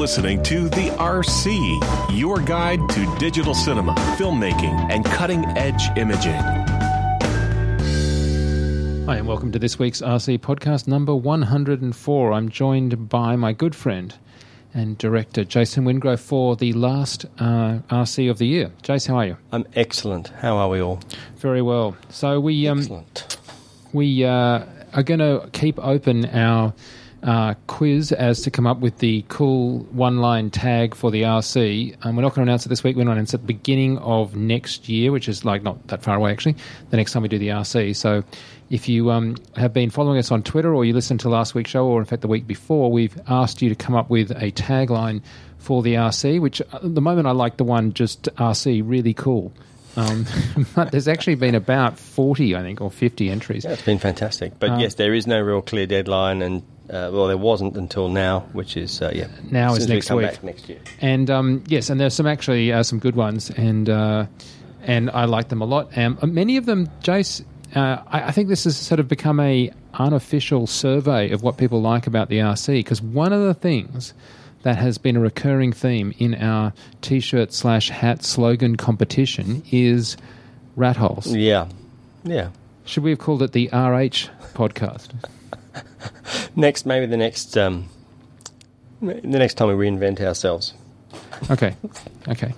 listening to The RC, your guide to digital cinema, filmmaking, and cutting edge imaging. Hi, and welcome to this week's RC podcast number 104. I'm joined by my good friend and director Jason Wingrove for the last uh, RC of the year. Jason, how are you? I'm excellent. How are we all? Very well. So we um, Excellent. we uh, are going to keep open our uh, quiz as to come up with the cool one-line tag for the RC. Um, we're not going to announce it this week. We're going to announce it at the beginning of next year, which is like not that far away actually. The next time we do the RC. So if you um, have been following us on Twitter or you listened to last week's show, or in fact the week before, we've asked you to come up with a tagline for the RC. Which uh, at the moment I like the one just RC, really cool. Um, but there's actually been about 40, I think, or 50 entries. Yeah, it's been fantastic. But Um, yes, there is no real clear deadline, and uh, well, there wasn't until now, which is uh, yeah. Now is next we week. Next year. And um, yes, and there's some actually uh, some good ones, and uh, and I like them a lot. Um, many of them, Jace, uh, I, I think this has sort of become a unofficial survey of what people like about the RC. Because one of the things that has been a recurring theme in our T-shirt slash hat slogan competition is rat holes. Yeah, yeah. Should we have called it the RH podcast? Next, maybe the next um, the next time we reinvent ourselves. Okay, okay.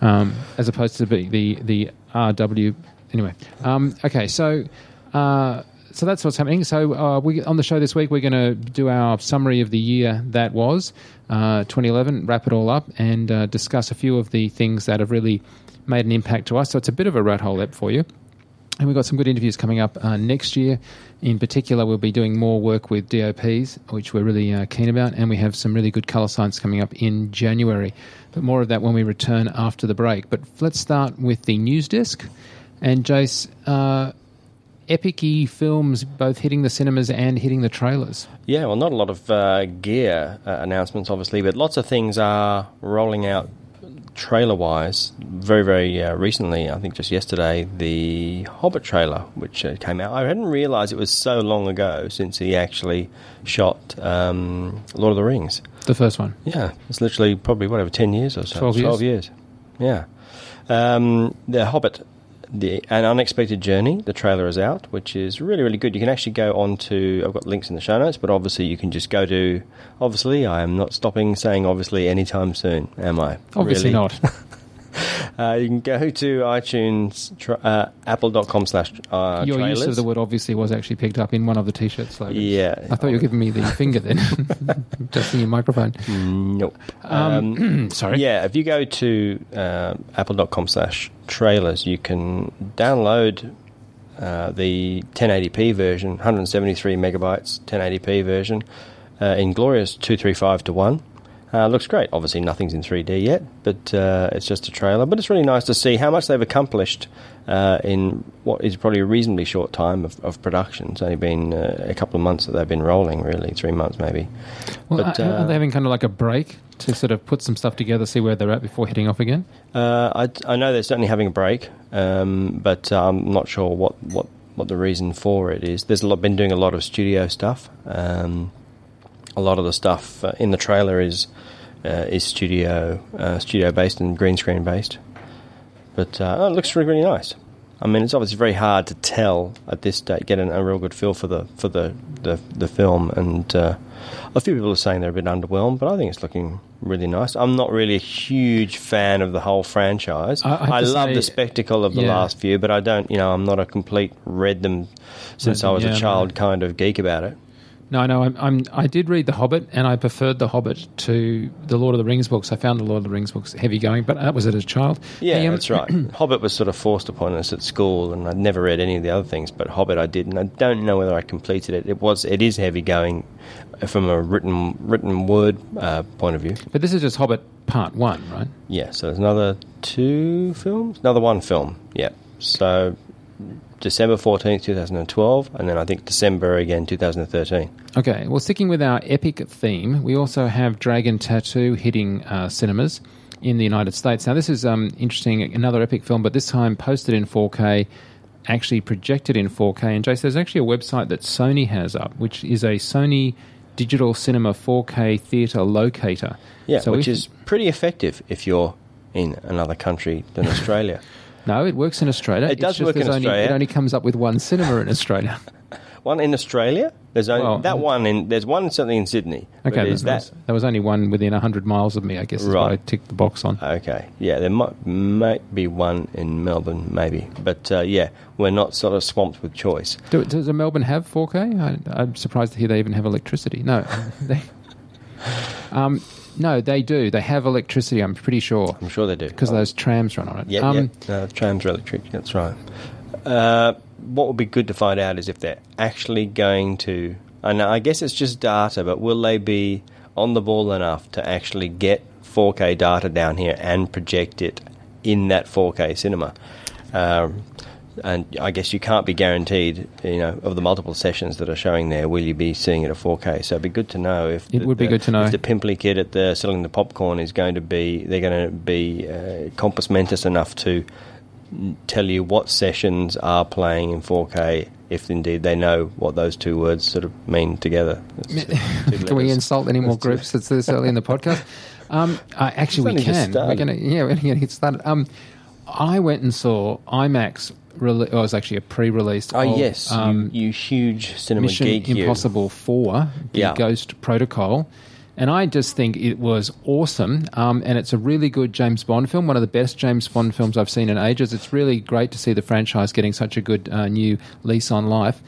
Um, as opposed to the the the RW. Anyway, um, okay. So, uh, so that's what's happening. So, uh, we on the show this week we're going to do our summary of the year that was uh, 2011, wrap it all up, and uh, discuss a few of the things that have really made an impact to us. So it's a bit of a rat hole ep for you. And we've got some good interviews coming up uh, next year. In particular, we'll be doing more work with DOPs, which we're really uh, keen about, and we have some really good colour science coming up in January. But more of that when we return after the break. But let's start with the news disc. And Jace, uh, epic films both hitting the cinemas and hitting the trailers. Yeah, well, not a lot of uh, gear uh, announcements, obviously, but lots of things are rolling out trailer wise very, very uh, recently. I think just yesterday, the Hobbit trailer, which uh, came out. I hadn't realised it was so long ago since he actually shot um, Lord of the Rings. The first one. Yeah, it's literally probably, whatever, 10 years or so. 12 years. 12 years. Yeah. Um, the Hobbit, the An Unexpected Journey, the trailer is out, which is really, really good. You can actually go on to, I've got links in the show notes, but obviously you can just go to, obviously, I am not stopping saying obviously anytime soon, am I? Obviously Really? not. Uh, you can go to iTunes, tra- uh, apple.com slash uh, Your trailers. use of the word obviously was actually picked up in one of the t-shirt slogans. Yeah. I thought you were giving me the finger then, just in your microphone. Nope. Um, sorry. Yeah, if you go to uh, apple.com slash trailers, you can download uh, the 1080p version, 173 megabytes 1080p version, uh, in glorious 235 to 1. Uh, looks great. Obviously, nothing's in 3D yet, but uh, it's just a trailer. But it's really nice to see how much they've accomplished uh, in what is probably a reasonably short time of, of production. It's only been uh, a couple of months that they've been rolling, really, three months maybe. Well, But, are, are uh, they having kind of like a break to sort of put some stuff together, see where they're at before heading off again? Uh, I, I know they're certainly having a break, um, but I'm not sure what, what, what the reason for it is. There's a lot, been doing a lot of studio stuff. Um, a lot of the stuff uh, in the trailer is uh, is studio uh, studio based and green screen based, but uh, it looks really really nice. I mean, it's obviously very hard to tell at this stage, get a real good feel for the for the the, the film, and uh, a few people are saying they're a bit underwhelmed, but I think it's looking really nice. I'm not really a huge fan of the whole franchise. I- I to love say- the spectacle of the Yeah. last few, but I don't, you know, I'm not a complete read them since I was yeah, a child kind of geek about it. No, no, I'm, I'm, I did read The Hobbit, and I preferred The Hobbit to the Lord of the Rings books. I found the Lord of the Rings books heavy going, but that was it as a child. Yeah, Hey, um, that's right. Hobbit was sort of forced upon us at school, and I'd never read any of the other things, but Hobbit I did, and I don't know whether I completed it. It was, it is heavy going from a written written word uh, point of view. But this is just Hobbit Part One, right? Yeah, so there's another two films, another one film. Yeah, so December fourteenth, two thousand and twelve, and then I think December again, two thousand and thirteen. Okay, well, sticking with our epic theme, we also have Dragon Tattoo hitting uh, cinemas in the United States. Now, this is um, interesting, another epic film, but this time posted in 4K, actually projected in 4K. And Jace, there's actually a website that Sony has up, which is a Sony digital cinema 4K theatre locator. Yeah, So which if- is pretty effective if you're in another country than Australia. no, it works in Australia. It It's does just work in there's only, Australia. It only comes up with one cinema in Australia. one in Australia. There's only Well, that one in. There's one certainly in Sydney. Okay, there's there that. was, there was only one within hundred miles of me. I guess is what I ticked the box on. Okay, yeah, there might might be one in Melbourne, maybe, but uh, yeah, we're not sort of swamped with choice. Do, does Melbourne have 4K? I, I'm surprised to hear they even have electricity. No, they, um, no, they do. They have electricity. I'm pretty sure I'm sure they do because those trams run on it. Yeah, um, yeah. The trams are electric. That's right. Uh, what would be good to find out is if they're actually going to. And I guess it's just data, but will they be on the ball enough to actually get 4K data down here and project it in that 4K cinema? Um, and I guess you can't be guaranteed, you know, of the multiple sessions that are showing there, will you be seeing it at 4K? So it'd be good to know if It the- would be the- good to know. if the pimply kid at the selling the popcorn is going to be they're going to be uh, compass mentis enough to tell you what sessions are playing in 4K if indeed they know what those two words sort of mean together. Can we insult any more groups that's this early in the podcast? Um, uh, actually, we It's only just can. We're gonna, yeah, we're going to get started. Um, I went and saw IMAX. Rele- oh, it was actually a pre-release. Oh of, yes, um, you, you huge cinema Mission geek. you. Impossible Four, the Yeah. Ghost Protocol. And I just think it was awesome. Um, and it's a really good James Bond film, one of the best James Bond films I've seen in ages. It's really great to see the franchise getting such a good uh, new lease on life.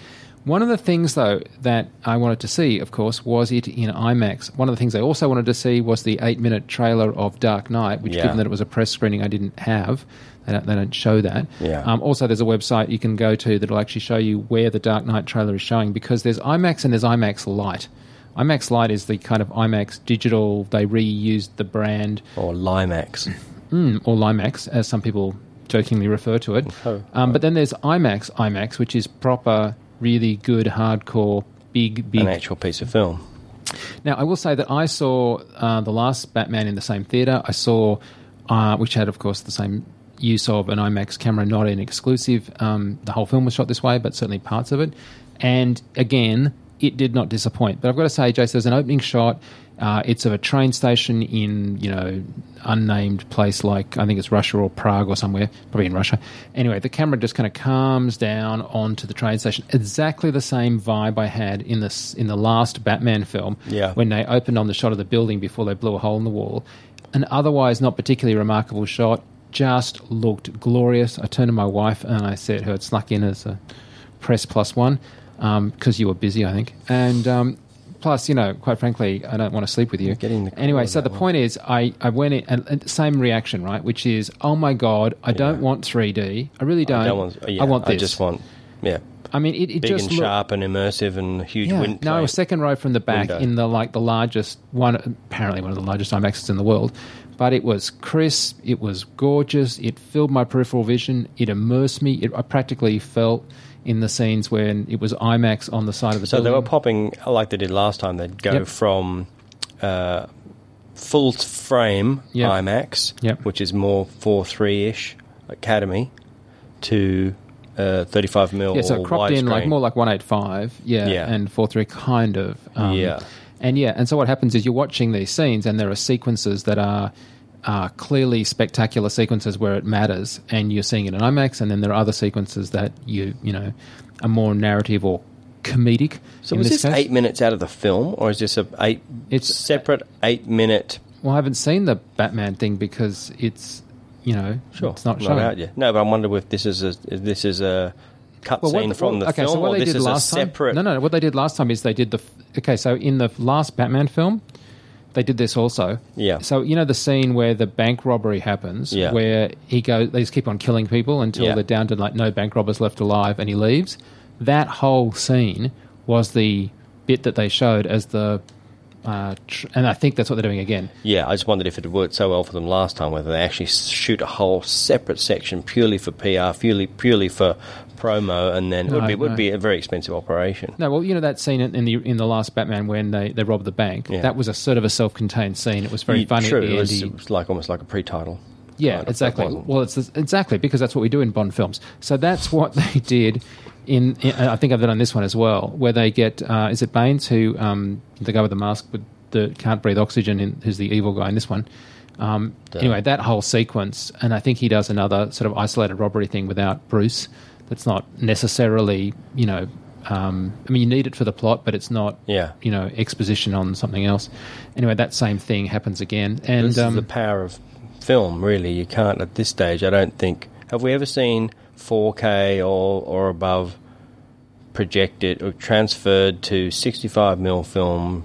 One of the things, though, that I wanted to see, of course, was it in IMAX. One of the things I also wanted to see was the eight minute trailer of Dark Knight, which, Yeah. given that it was a press screening, I didn't have. They don't, they don't show that. Yeah. Um, also, there's a website you can go to that'll actually show you where the Dark Knight trailer is showing because there's IMAX and there's IMAX Lite. IMAX Lite is the kind of IMAX digital. They reused the brand or LieMAX. mm, or LieMAX, as some people jokingly refer to it. Oh, um, but then there's IMAX, IMAX, which is proper, really good, hardcore, big, big an actual piece of film. now, I will say that I saw uh, the last Batman in the same theatre. I saw, uh, which had, of course, the same use of an IMAX camera, not an exclusive. Um, the whole film was shot this way, but certainly parts of it. And again, it did not disappoint. But I've got to say, Jace, there's an opening shot. Uh, it's of a train station in, you know, unnamed place like I think it's Russia or Prague or somewhere, probably in Russia. Anyway, the camera just kind of calms down onto the train station. Exactly the same vibe I had in this in the last Batman film Yeah. when they opened on the shot of the building before they blew a hole in the wall. An otherwise not particularly remarkable shot just looked glorious. I turned to my wife and I said, her it snuck in as a press plus one because you were busy, I think. And um, plus, you know, quite frankly, I don't want to sleep with you. Anyway, so the one. point is, I, I went in, and, and same reaction, right? Which is, oh my God, I don't want 3D. I really don't. I don't want. Yeah, I want this. I just want. Yeah, I mean, it, it big just and looked- sharp and immersive and huge yeah, wind. no, a second row from the back window. in the like the largest one, apparently one of the largest IMAXs in the world. But it was crisp, it was gorgeous, it filled my peripheral vision, it immersed me. It, I practically felt in the scenes when it was IMAX on the side of the So they were popping like they did last time. They'd go Yep. from uh, full frame Yep. IMAX, Yep. which is more four three ish Academy, to uh, thirty five mil. yeah, so cropped in like more like 185, yeah, Yeah. and 4.3 kind of. Um, Yeah. And yeah, and so what happens is you're watching these scenes and there are sequences that are uh, clearly spectacular sequences where it matters and you're seeing it in IMAX and then there are other sequences that you, you know, are more narrative or comedic. So was this this eight minutes out of the film, or is this a eight? It's- separate eight minute. Well, I haven't seen the Batman thing because it's, you know, sure it's not showing. out yet. No, but I wonder if this is a if this is a cut Well, scene what- from the okay, film, so what or they this did is last a separate. time? No, no. What they did last time is they did the. Okay, so in the last Batman film, they did this also. Yeah. So you know the scene where the bank robbery happens, Yeah. where he goes, they just keep on killing people until Yeah. they're down to like no bank robbers left alive, and he leaves. That whole scene was the bit that they showed as the. Uh, tr- and I think that's what they're doing again. Yeah, I just wondered if it had worked so well for them last time, whether they actually shoot a whole separate section purely for PR, purely purely for promo, and then it would No, be would no. be a very expensive operation. No, well, you know that scene in the in the last Batman when they, they robbed the bank. Yeah. That was a sort of a self-contained scene. It was very Yeah, funny. True, it was, it was like almost like a pre-title. Yeah, Kind exactly. Well, it's exactly because that's what we do in Bond films. So that's what they did. In, in I think I've done this one as well, where they get uh, is it Baines who um, the guy with the mask with the can't breathe oxygen, in, who's the evil guy in this one. Um, anyway, that whole sequence, and I think he does another sort of isolated robbery thing without Bruce. That's not necessarily, you know, um, I mean, you need it for the plot, but it's not, Yeah. you know, exposition on something else. Anyway, that same thing happens again, and this um, is the power of film. Really, you can't at this stage. I don't think. Have we ever seen 4K or or above projected or transferred to 65 mm film?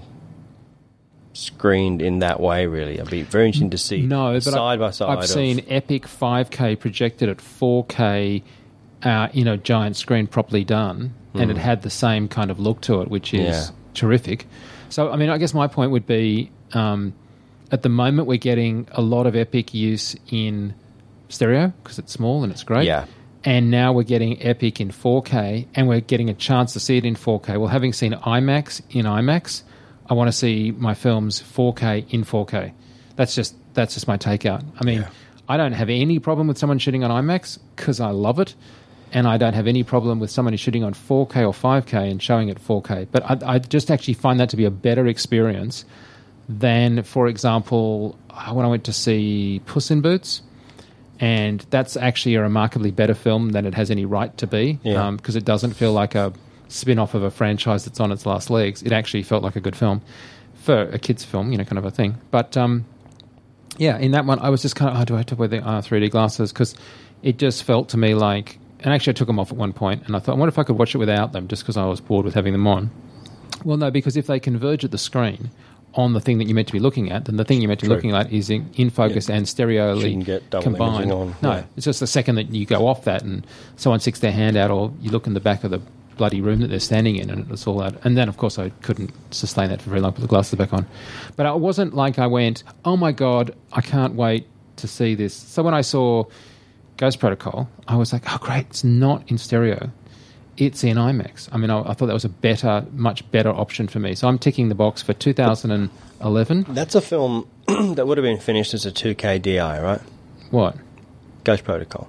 Screened in that way, really, I'd be very interesting to see. No, but side I, by side. I've seen Epic 5K projected at 4K uh, in a giant screen properly done, and it had the same kind of look to it, which is Hmm. Yeah. terrific. So, I mean, I guess my point would be um, at the moment we're getting a lot of Epic use in stereo because it's small and it's great. Yeah. And now we're getting Epic in 4K, and we're getting a chance to see it in 4K. Well, having seen IMAX in IMAX, I want to see my films 4K in 4K. That's just that's just my takeout. I mean, Yeah. I don't have any problem with someone shooting on IMAX because I love it, and I don't have any problem with someone who's shooting on 4K or 5K and showing it 4K. But I, I just actually find that to be a better experience than, for example, when I went to see Puss in Boots and that's actually a remarkably better film than it has any right to be Yeah. because it doesn't feel like a spin-off of a franchise that's on its last legs it actually felt like a good film for a kids film you know kind of a thing but um, yeah in that one i was just kind of oh, do i have to wear the uh, 3d glasses because it just felt to me like and actually i took them off at one point and i thought i wonder if i could watch it without them just because i was bored with having them on well, no, because if they converge at the screen on the thing that you're meant to be looking at, then the thing you're meant to be True. looking at is in, in focus and stereoly combined. on, No, yeah. it's just the second that you go off that and someone sticks their hand out, or you look in the back of the bloody room that they're standing in, and it's all out. And then, of course, I couldn't sustain that for very long with the glasses back on. But it wasn't like I went, "Oh my god, I can't wait to see this." So when I saw Ghost Protocol, I was like, "Oh great, it's not in stereo." it's in IMAX. I mean, I, I thought that was a better, much better option for me. So I'm ticking the box for 2011. That's a film that would have been finished as a 2K DI, right? What? Ghost Protocol.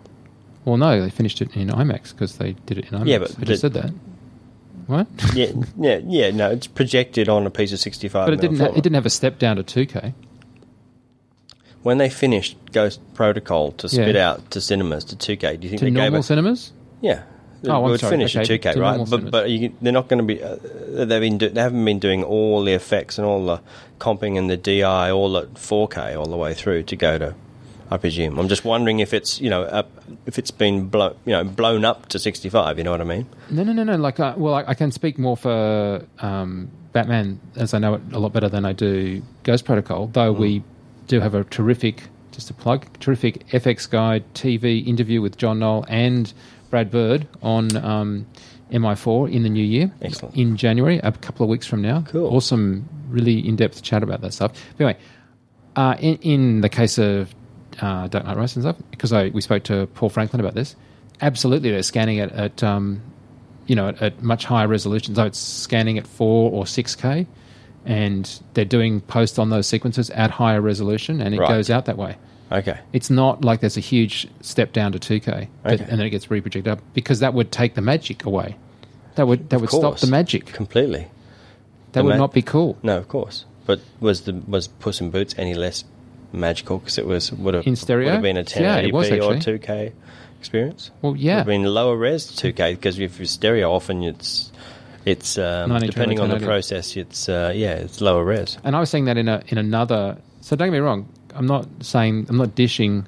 Well, no, they finished it in IMAX because they did it in IMAX. Yeah, but I just the- said that. What? Yeah, yeah, yeah. No, it's projected on a piece of 65. but it didn't. Ha- it didn't have a step down to 2K. When they finished Ghost Protocol to spit Yeah. out to cinemas to 2K, do you think To they gave normal it? cinemas. Yeah. It Oh, I'm would sorry, finish okay, at 2K, to right? But cinemas. but you, they're not going to be. Uh, they've been do, they haven't been doing all the effects and all the comping and the DI all at 4K all the way through to go to. I presume. I'm just wondering if it's you know up, if it's been blown you know blown up to 65. You know what I mean? No, no, no, no. Like, uh, well, I, I can speak more for um, Batman as I know it a lot better than I do Ghost Protocol. Though we do have a terrific, just a plug, terrific fxguide TV interview with John Knoll and Brad Bird on um, MI4 in the new year, Excellent. in January, a couple of weeks from now. Cool. Awesome, really in-depth chat about that stuff. But anyway, uh, in, in the case of uh, Dark Knight Rises and stuff, because I, we spoke to Paul Franklin about this, absolutely they're scanning it at, um, you know, at, at much higher resolution. So it's scanning at 4 or 6K, and they're doing post on those sequences at higher resolution, and it Right. goes out that way. Okay. It's not like there's a huge step down to 2K, but- Okay. and then it gets reprojected up, because that would take the magic away. That would that Of would stop the magic. Completely. That The would ma- not be cool. No, of course. But was the was Puss in Boots any less magical because it was would have In stereo? would have been a Yeah, it 1080p was or 2K experience? Well, yeah, Would have been lower res 2K because if you're stereo, often it's it's um, depending on the process, it's uh, yeah, it's lower res. And I was saying that in a in another. So don't get me wrong. I'm not saying I'm not dishing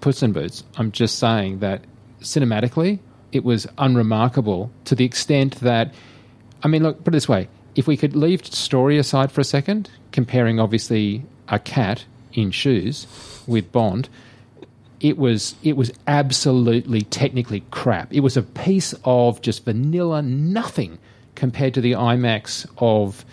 Puss in Boots. I'm just saying that cinematically, it was unremarkable to the extent that, I mean, look, put it this way: if we could leave story aside for a second, comparing obviously a cat in shoes with Bond, it was it was absolutely technically crap. It was a piece of just vanilla nothing compared to the IMAX of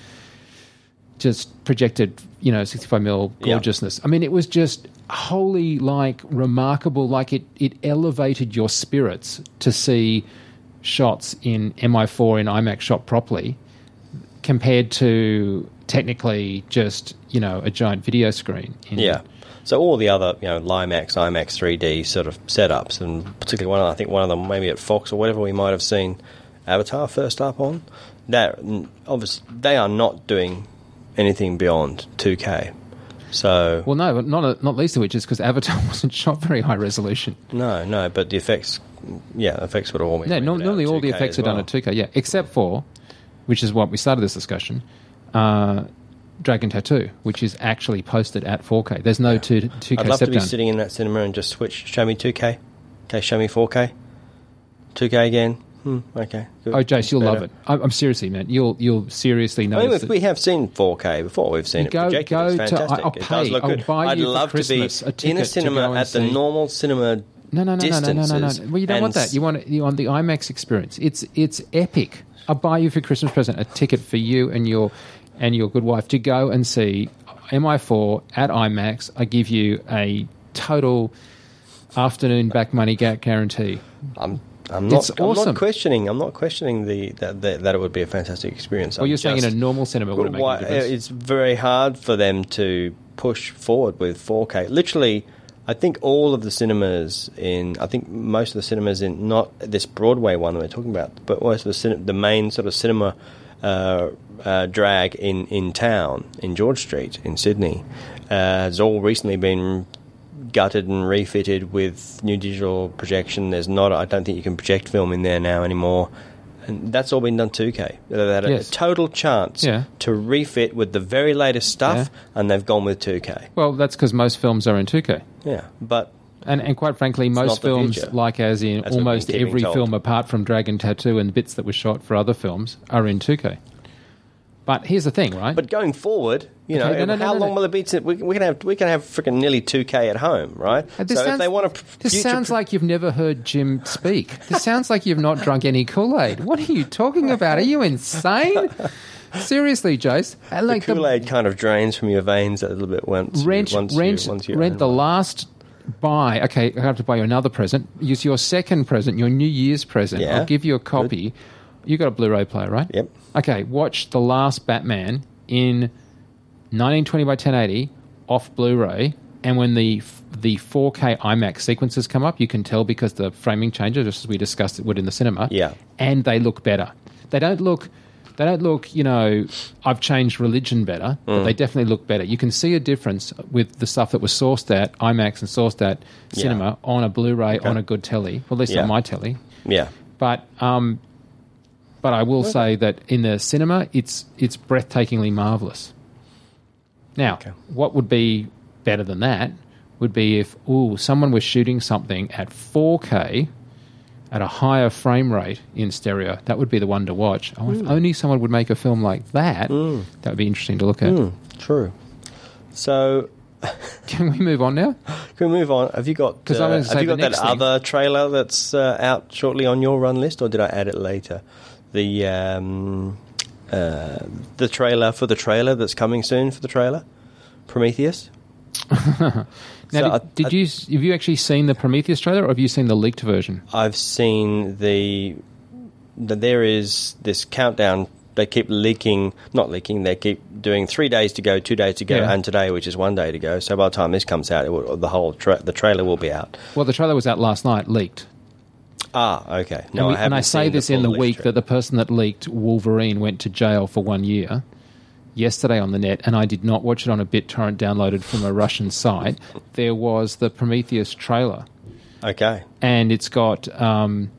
just projected, you know, 65 mil Yeah. gorgeousness. I mean, it was just wholly like remarkable. Like it, it elevated your spirits to see shots in MI4 in IMAX shot properly compared to technically just, you know, a giant video screen. In, Yeah. So all the other, you know, LieMAX, IMAX 3D sort of setups, and particularly one, of- I think one of them maybe at Fox or whatever we might have seen Avatar first up on. That obviously they are not doing anything beyond 2K. So Well, no, but not not least of which is because Avatar wasn't shot very high resolution. no, no, but the effects, yeah, effects would all. No, rendered no normally all the effects are done at 2K, yeah, except for, which is what we started this discussion, uh, Dragon Tattoo, which is actually posted at 4K. There's no 2, 2K I'd love to be down. sitting in that cinema and just switch. Show me 2K. Okay, show me 4K. 2K again. Hmm, okay. Good. Oh, Jace, you'll love it. I'm, I'm seriously, man. You'll you'll seriously I notice. mean, we have seen 4K before. We've seen You it go- projected. go it's to- I'll it does pay- look I'll good. buy I'd you love to be a in a cinema go at the see- normal cinema. No, no, no, no, no, no, no, no. Well, you don't want that. You want you want the IMAX experience. It's it's epic. I'll buy you for Christmas present a ticket for you and your and your good wife to go and see MI4 at IMAX. I give you a total afternoon back money guarantee. I'm. I'm not. It's awesome. I'm not questioning. I'm not questioning the that, that, that it would be a fantastic experience. Well, I'm you're saying in a normal cinema would Why-? It's very hard for them to push forward with 4K. Literally, I think all of the cinemas in, I think most of the cinemas in, not this Broadway one that we're talking about, but most of the cin- the main sort of cinema uh, uh, drag in, in town, in George Street in Sydney, uh, has all recently been gutted and refitted with new digital projection. There's not, I don't think you can project film in there now anymore. And that's all been done 2K. They had a Yes. total chance Yeah. to refit with the very latest stuff, and they've gone with 2K. well, that's because most films are in 2K. Yeah, but And, and quite frankly, most films, future. like as in That's almost every told. film apart from Dragon Tattoo and bits that were shot for other films, are in 2K. But here's the thing, right? but going forward, you know, Okay, no, no, no, how no, long will it be? To, we, we can have we can have freaking nearly 2K at home, right? Uh, This so if sounds, they want to, this sounds like you've never heard Jim speak. This sounds like you've not drunk any Kool Aid. What are you talking about? Are you insane? Seriously, Jace. Uh, Like the- Kool Aid kind of drains from your veins a little bit once rent you, once rent you, once you rent the one. last buy. Okay, I have to buy you another present. Use your second present, your New Year's present. Yeah. I'll give you a copy. You got a Blu-ray player, right? Yep. Okay, watch the last Batman in 1920 by 1080 off Blu-ray, and when the the 4K IMAX sequences come up, you can tell because the framing changes, just as we discussed it would in the cinema. Yeah. and they look better. They don't look. They don't look, you know, I've changed religion better, but Mm. they definitely look better. You can see a difference with the stuff that was sourced at IMAX and sourced at Yeah. cinema on a Blu-ray Okay. on a good telly. Well, at least Yeah. on my telly. Yeah, But um, but I will say that in the cinema, it's it's breathtakingly marvelous. Now, Okay. what would be better than that would be if ooh someone was shooting something at 4K at a higher frame rate in stereo. That would be the one to watch. Oh, Hmm. if only someone would make a film like that. That would be interesting to look at. Hmm, true. So Can we move on now? Can we move on? Have you got uh, have you got that thing- other trailer that's uh, out shortly on your run list, or did I add it later? The um, uh, the trailer for the trailer that's coming soon for the trailer, Prometheus. Now, So did, did I- you have you actually seen the Prometheus trailer, or have you seen the leaked version? I've seen the that there is this countdown. They keep leaking, not leaking. They keep doing three days to go, two days to go, Yeah. and today, which is one day to go. So by the time this comes out, it will, the whole tra- the trailer will be out. Well, the trailer was out last night, leaked. Ah, okay. No, and, we- I and I say this in the week that the person that leaked Wolverine went to jail for one year yesterday on the net, and I did not watch it on a BitTorrent downloaded from a Russian site. There was the Prometheus trailer, Okay. and it's got um,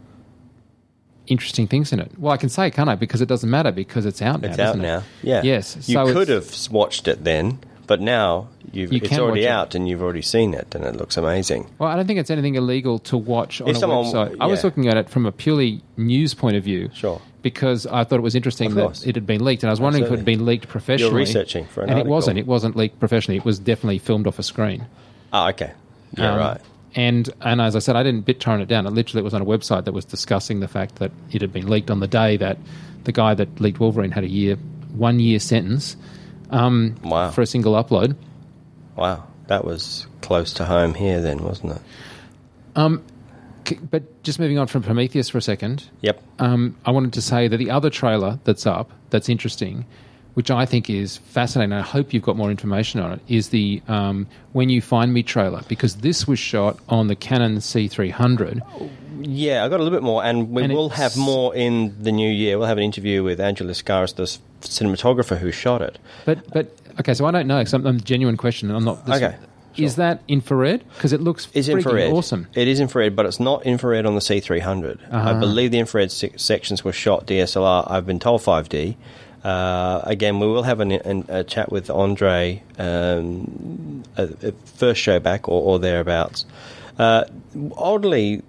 interesting things in it. Well, I can say, can't I? Because it doesn't matter because it's out now. It's out it? now. Yeah. Yes. You so could have watched it then, but now you've, You it's already watch it. out and you've already seen it, and it looks amazing. Well, I don't think it's anything illegal to watch on If a someone- website. I was looking at it from a purely news point of view. Sure. Because I thought it was interesting that it had been leaked, and I was wondering if it had been leaked professionally. researching for an and it wasn't. It wasn't leaked professionally. It was definitely filmed off a screen. Ah, okay. Yeah, Um, right. And and as I said, I didn't bit BitTorrent it down. It literally was on a website that was discussing the fact that it had been leaked on the day that the guy that leaked Wolverine had a year, one year sentence um, Wow. for a single upload. Wow. That was close to home here then, wasn't it? C- But just moving on from Prometheus for a second, Yep. um, I wanted to say that the other trailer that's up, that's interesting, which I think is fascinating. I hope you've got more information on it. Is the um, "When You Find Me" trailer because this was shot on the Canon C300. Yeah, I got a little bit more, and we And will it's- have more in the new year. We'll have an interview with Andre Lascaris, the cinematographer who shot it. But but okay, so I don't know. I'm, I'm a genuine question. I'm not. This, Okay, Is that infrared? Because it looks It's infrared. awesome. It is infrared, but it's not infrared on the C300. I Uh-huh. believe the infrared sec- sections were shot DSLR. I've been told 5D. Uh, again, we will have an, an, a chat with Andre um, a, a first show back or, or thereabouts. Uh, oddly,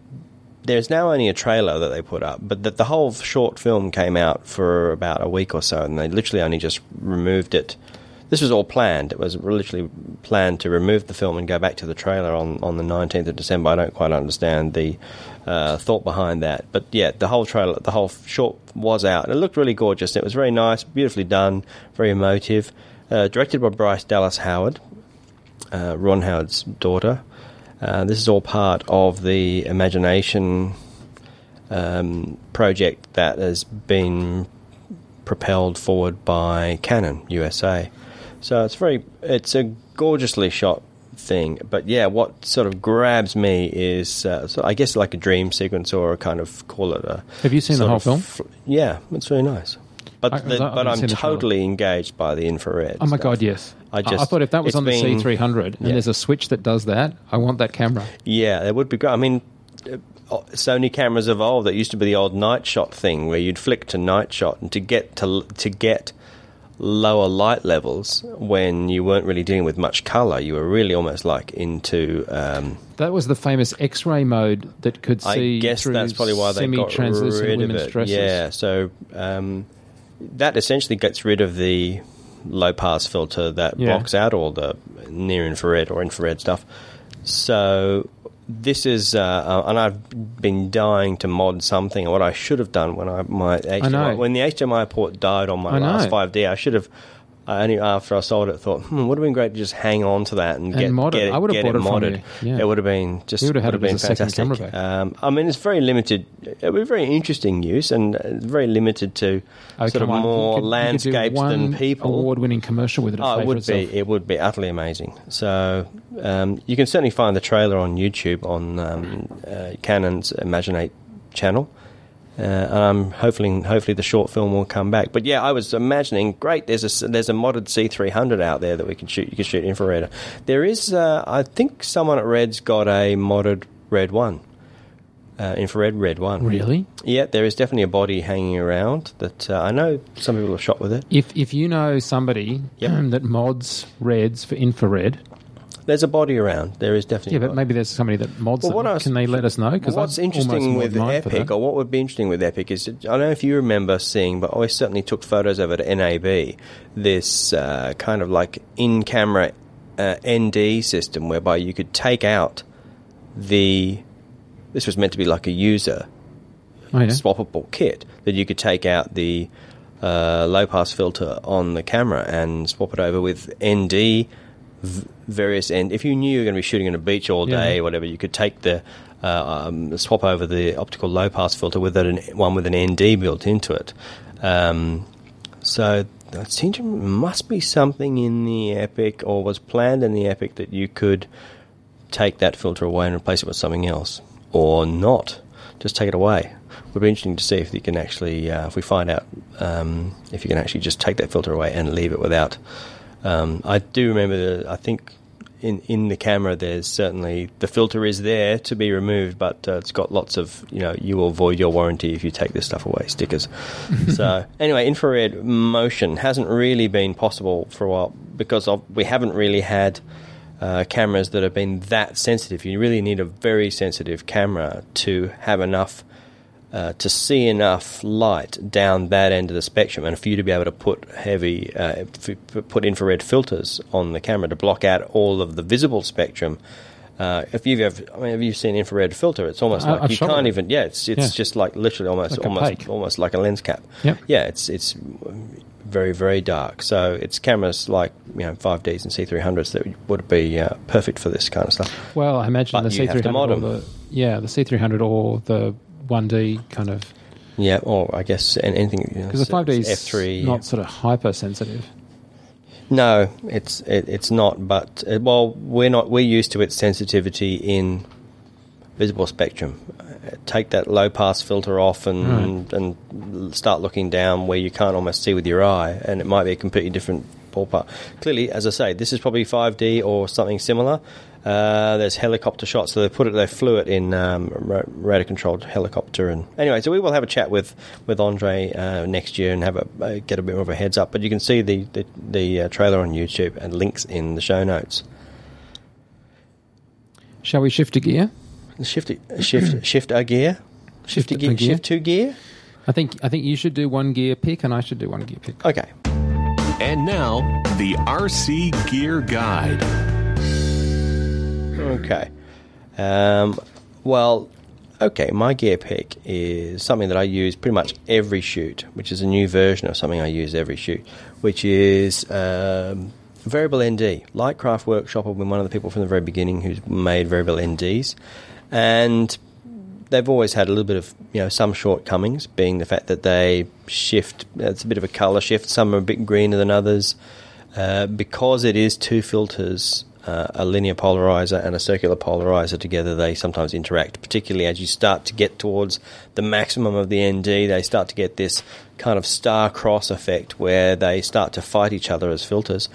there's now only a trailer that they put up, but that the whole short film came out for about a week or so, and they literally only just removed it. This was all planned. It was literally planned to remove the film and go back to the trailer on, on the 19th of December. I don't quite understand the uh, thought behind that, but yeah, the whole trailer, the whole short was out. It looked really gorgeous. It was very nice, beautifully done, very emotive. Uh, directed by Bryce Dallas Howard, uh, Ron Howard's daughter. Uh, this is all part of the Imagination um, project that has been propelled forward by Canon USA. So it's very, it's a gorgeously shot thing. But yeah, what sort of grabs me is, uh, so I guess, like a dream sequence or a kind of call it a. Have you seen the whole of film? yeah, it's really nice. But I- the, I but I'm seen the trailer. totally engaged by the infrared. Oh my stuff. god, yes. I just- I thought if that was on the been- C300 and yeah. there's a switch that does that, I want that camera. Yeah, that would be great. I mean, uh, Sony cameras evolved. That used to be the old night shot thing, where you'd flick to night shot, and to get to to get lower light levels when you weren't really dealing with much color, you were really almost like into. Um, That was the famous X-ray mode that could see I guess that's probably why they got rid of women's it. dresses. Yeah, so um, that essentially gets rid of the low pass filter that Yeah. blocks out all the near infrared or infrared stuff. So this is, uh, uh, and I've been dying to mod something. And what I should have done when I my HDMI, know. when the HDMI port died on my I know. last 5D, I should have. I only after I sold it, thought, hmm, would have been great to just hang on to that and, And get, mod it. get it. I would have bought it modded. Yeah. It would have been just. Would have had would it been as a second fantastic. Um, I mean, it's very limited. It would be very interesting use and uh, very limited to Oh, sort of on. more could- you could do landscapes one than people. Award-winning commercial with it. Oh, it would itself. be. It would be utterly amazing. So um, you can certainly find the trailer on YouTube on um, uh, Canon's Imaginate channel. Uh, and I'm hopefully, hopefully the short film will come back. But yeah, I was imagining, great. There's a there's a modded C300 out there that we can shoot. You can shoot infrared. There is, uh, I think, someone at Red's got a modded Red One, uh, infrared Red One. Really? Yeah, there is definitely a body hanging around that uh, I know some people have shot with it. If if you know somebody Yep. that mods reds for infrared, There's a body around. There is definitely. yeah, but maybe there's somebody that mods Well, them. was- Can they let us know? Because What's interesting with Epic, or what would be interesting with Epic, is I don't know if you remember seeing, but I certainly took photos of it at NAB. This uh, kind of like in-camera uh, ND system, whereby you could take out the. This was meant to be like a user oh, yeah. swappable kit that you could take out the uh, low pass filter on the camera and swap it over with ND various end. If you knew you were going to be shooting on a beach all day Yeah. or whatever, you could take the uh, um, swap over the optical low pass filter with an, one with an ND built into it. Um, so that seemed to must be something in the Epic or was planned in the Epic that you could take that filter away and replace it with something else, or not. Just take it away. It Would be interesting to see if you can actually, uh, if we find out um, if you can actually just take that filter away and leave it without. Um, I do remember that I think in in the camera there's certainly the filter is there to be removed, but uh, it's got lots of you know you will void your warranty if you take this stuff away stickers. so anyway, infrared motion hasn't really been possible for a while because of, we haven't really had uh, cameras that have been that sensitive. You really need a very sensitive camera to have enough uh, to see enough light down that end of the spectrum, and for you to be able to put heavy, uh, f- put infrared filters on the camera to block out all of the visible spectrum. Uh, if you've ever, I mean, have you seen infrared filter? It's almost I- like I've you can't it. even. Yeah, it's it's Yeah. just like literally almost Like almost almost like a lens cap. Yep. Yeah, it's it's very very dark. So it's cameras like you know five Ds and C three hundreds that would be uh, perfect for this kind of stuff. Well, I imagine But the you have to C300 mod or 'em. the yeah the C300 or the 1D kind of Yeah, or I guess anything Because the five D is F three. not sort of hypersensitive. No, it's it, it's not. But uh, well, we're not. We're used to its sensitivity in visible spectrum. Uh, Take that low pass filter off and and start looking down where you can't almost see with your eye, and it might be a completely different ballpark. Clearly, as I say, this is probably 5D or something similar. Uh, there's helicopter shots, so they put it, they flew it in um, radar controlled helicopter, and anyway, so we will have a chat with with Andre uh, next year and have a uh, get a bit more of a heads up. But you can see the the, the uh, trailer on YouTube and links in the show notes. Shall we shift a gear? Shift shift shift a gear, shift Shift a a gear, gear? shift two gear. I think I think you should do one gear pick, and I should do one gear pick. Okay. And now, the RC Gear Guide. Okay. Um, well, okay, my gear pick is something that I use pretty much every shoot, which is a new version of something I use every shoot, which is um, Variable ND. Lightcraft Workshop have been one of the people from the very beginning who's made Variable NDs. And they've always had a little bit of you know some shortcomings, being the fact that they shift. It's a bit of a color shift. Some are a bit greener than others. Uh, because it is two filters, uh, a linear polarizer and a circular polarizer together, they sometimes interact. Particularly as you start to get towards the maximum of the ND, they start to get this kind of star cross effect where they start to fight each other as filters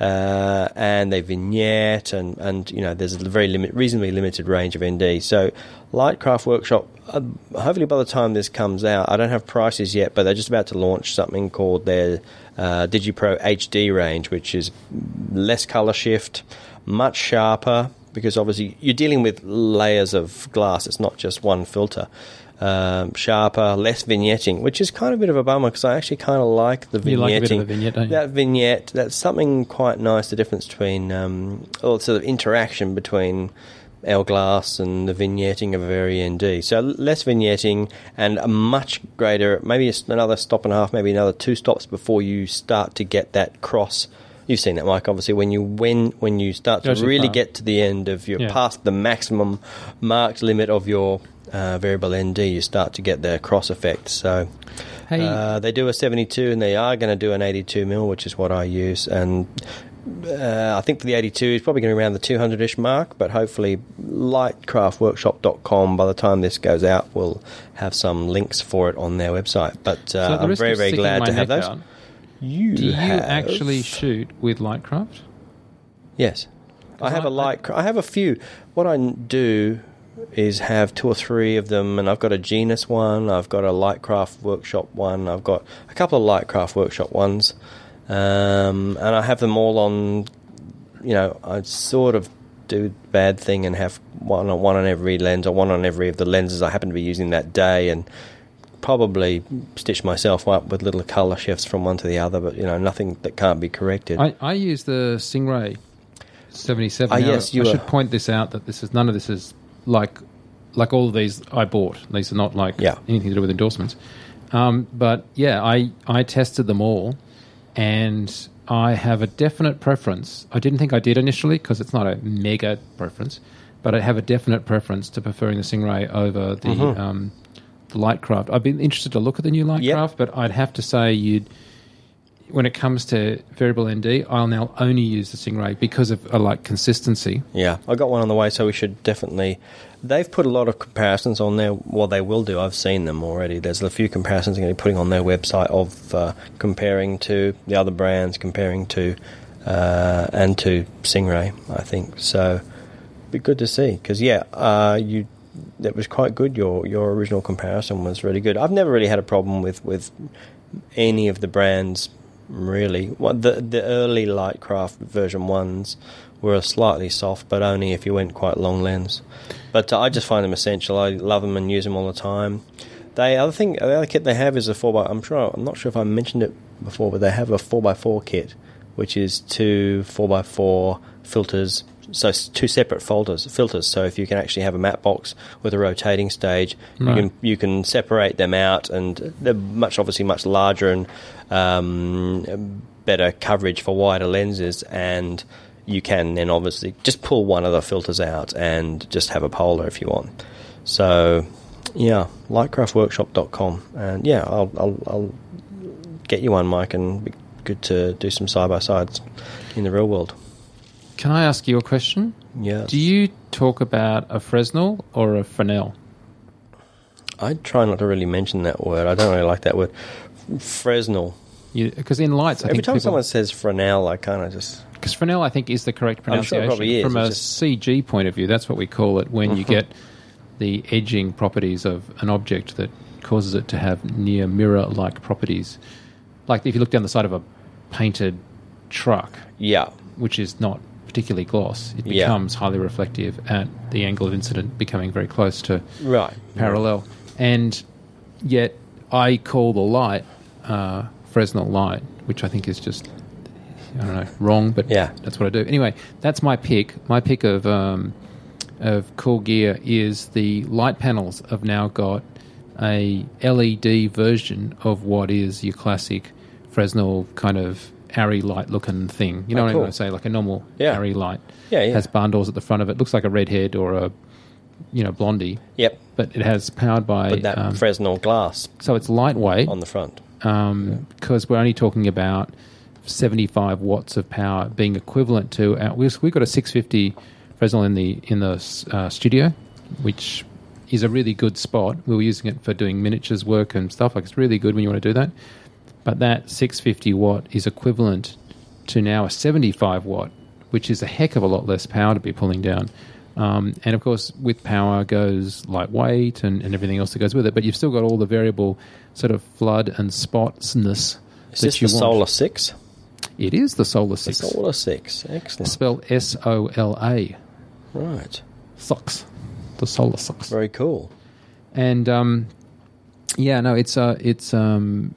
uh, and they vignette, and, and you know there's a very limit, reasonably limited range of ND. So, Lightcraft Workshop, uh, hopefully by the time this comes out, I don't have prices yet, but they're just about to launch something called their uh, DigiPro HD range, which is less color shift, much sharper. Because obviously you're dealing with layers of glass; it's not just one filter. Um, sharper, less vignetting, which is kind of a bit of a bummer because I actually kind of like the vignetting. You like a bit of a vignette, don't you? That vignette, that's something quite nice. The difference between, um, or sort of interaction between L glass and the vignetting of a very ND. So less vignetting and a much greater, maybe another stop and a half, maybe another two stops before you start to get that cross. You've seen that, Mike. Obviously, when you when when you start to really far. get to the end of your Yeah. past the maximum marked limit of your uh, variable ND, you start to get the cross effect. So Hey, uh, they do a 72 and they are going to do an 82 mil, which is what I use. And uh, I think for the 82 is probably going to be around the 200 ish mark, but hopefully lightcraftworkshop.com by the time this goes out will have some links for it on their website. But so uh, at I'm very, very glad to have those. out, You do you have- actually shoot with Lightcraft? Yes. I have I- a light. I have a few. What I do is have two or three of them, and I've got a Genus one. I've got a Lightcraft Workshop one. I've got a couple of Lightcraft Workshop ones, um, and I have them all on. You know, I sort of do bad thing and have one on one on every lens or one on every of the lenses I happen to be using that day, and probably stitch myself up with little color shifts from one to the other. But you know, nothing that can't be corrected. I, I use the Singh-Ray 77. Ah, Now, yes, you I should point this out that this is none of this is like like all of these I bought. These are not like Yeah. anything to do with endorsements. Um, but yeah, I I tested them all, and I have a definite preference. I didn't think I did initially because it's not a mega preference, but I have a definite preference to preferring the Singh-Ray over the Mm-hmm. um, Lightcraft. I've been interested to look at the new Lightcraft, but I'd have to say you'd when it comes to variable ND, I'll now only use the Singh-Ray because of uh, like consistency. Yeah, I got one on the way, so we should definitely. They've put a lot of comparisons on there. Well, they will do. I've seen them already. There's a few comparisons they're going to be putting on their website of uh, comparing to the other brands, comparing to uh, and to Singh-Ray. I think so. Be good to see because yeah, uh, you that was quite good. Your your original comparison was really good. I've never really had a problem with with any of the brands really. The the early Lightcraft version ones were slightly soft, but only if you went quite long lens. But uh, I just find them essential. I love them and use them all the time. They other thing the other kit they have is a four. I'm sure I'm not sure if I mentioned it before, but they have a four x four kit, which is two four x four filters. So two separate folders filters. So if you can actually have a matte box with a rotating stage, Right. you can you can separate them out, and they're much obviously much larger and um, better coverage for wider lenses, and you can then obviously just pull one of the filters out and just have a polar if you want. So Yeah, lightcraftworkshop.com. And yeah, I'll, I'll, I'll get you one, Mike, and be good to do some side by sides in the real world. Can I ask you a question? Yeah. Do you talk about a Fresnel or a Fresnel? I try not to really mention that word. I don't really like that word. Fresnel. Because in lights, I Every time people, someone says Fresnel, I kind of just. Because Fresnel, I think, is the correct I'm sure pronunciation. it probably is, From a just-. CG point of view, that's what we call it when you get the edging properties of an object that causes it to have near mirror like properties. Like if you look down the side of a painted truck, Yeah. which is not particularly gloss, it Yeah. becomes highly reflective at the angle of incident becoming very close to Right. parallel. And yet, I call the light uh, Fresnel light, which I think is just I don't know wrong, but Yeah. that's what I do. Anyway, that's my pick. My pick of um, of cool gear is the Litepanels have now got a LED version of what is your classic Fresnel kind of Arri light looking thing. You know Oh, what cool. I'm going to say? Like a normal Yeah. Arri light. Yeah, yeah. Has barn doors at the front of it. Looks like a redhead or a you know blondie Yep. but it has powered by But that um, Fresnel glass so it's lightweight on the front. because we're only talking about 75 watts of power being equivalent to our, we've, we've got a 650 Fresnel in the in the uh, studio which is a really good spot we were using it for doing miniatures work and stuff like it's really good when you want to do that but that 650 watt is equivalent to now a 75 watt which is a heck of a lot less power to be pulling down um, and of course, with power goes lightweight and, and everything else that goes with it. But you've still got all the variable sort of flood and spotsness Is that this you the want. Sola 6? It is the Solar The 6. Sola 6. Excellent. Spelled S O L A. Right. Socks. The Solar Socks. Very cool. And um, yeah, no, it's uh, it's um,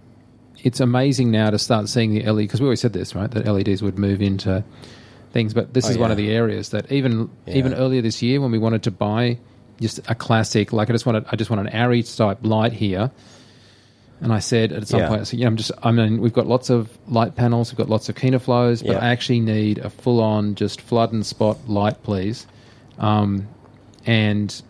it's amazing now to start seeing the LED because we always said this, right? That LEDs would move into things, but this Oh, is one of the areas that even Yeah. even earlier this year when we wanted to buy just a classic, like I just wanted, I just want an Arri type light here. And I said at some Yeah. point, I said, you know, I'm just, I mean, we've got lots of light panels, we've got lots of Kino Flos, but Yeah. I actually need a full on just flood and spot light, please. Um, and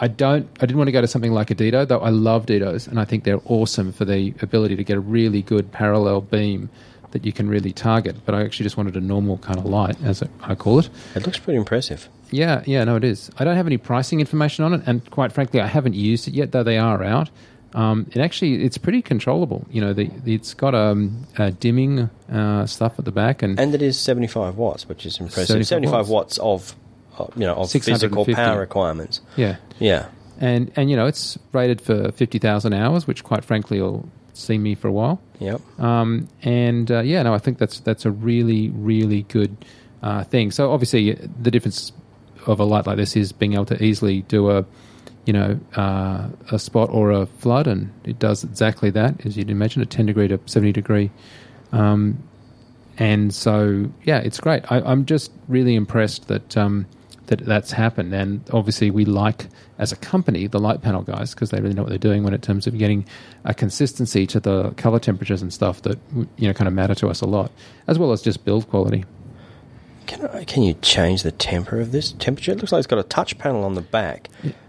I don't. I didn't want to go to something like a Dedo, though. I love Dedos, and I think they're awesome for the ability to get a really good parallel beam that you can really target. But I actually just wanted a normal kind of light, as I call it. It looks pretty impressive. Yeah, yeah, no, it is. I don't have any pricing information on it, and quite frankly, I haven't used it yet, though they are out. Um, it actually, it's pretty controllable. You know, the, it's got um, uh, dimming uh, stuff at the back, and, And it is 75 watts, which is impressive. 75 75, watts. of, uh, you know, of physical power requirements. yeah, Yeah. and and you know, it's rated for fifty thousand hours, which quite frankly will see me for a while. Yep. Um, and uh, yeah, no, I think that's that's a really really good uh, thing. So obviously, the difference of a light like this is being able to easily do a you know uh, a spot or a flood, and it does exactly that, as you'd imagine, a ten degree to seventy degree. Um, and so yeah, it's great. I, I'm just really impressed that. Um, that that's happened, and obviously we like as a company the light panel guys because they really know what they're doing when in terms of getting a consistency to the color temperatures and stuff that you know kind of matter to us a lot, as well as just build quality. Can, I, can you change the temper of this temperature? It looks like it's got a touch panel on the back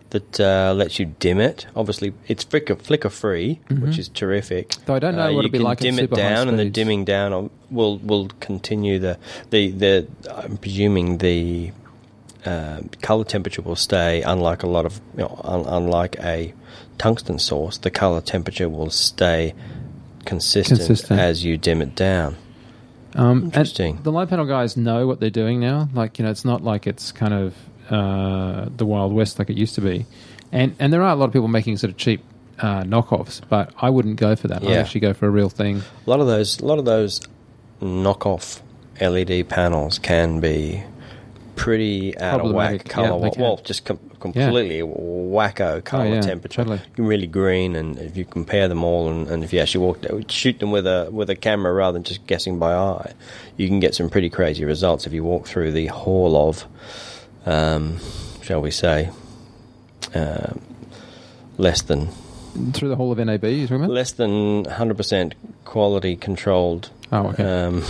that uh, lets you dim it. Obviously, it's flicker, flicker free, which is terrific. Mm-hmm. Though I don't know Uh, what it'd be like dim it down, and the dimming down will will continue the the the. I'm presuming the uh, color temperature will stay. Unlike a lot of, you know, un, unlike a tungsten source, the color temperature will stay consistent, Consistent. as you dim it down. Um, Interesting. The light panel guys know what they're doing now. Like you know, it's not like it's kind of uh, the Wild West like it used to be. And and there are a lot of people making sort of cheap uh, knockoffs, but I wouldn't go for that. I'd actually go for a real thing. A lot of those, a lot of those knockoff LED panels can be pretty out of whack. Yeah, color. they well, just com- completely wacko color yeah, temperature. totally. Really green, and if you compare them all, and, and if you actually walk, shoot them with a with a camera rather than just guessing by eye, you can get some pretty crazy results if you walk through the hall of, um, shall we say, um less than Through the whole of NAB, you talking about? less than 100% quality controlled Oh, okay. um,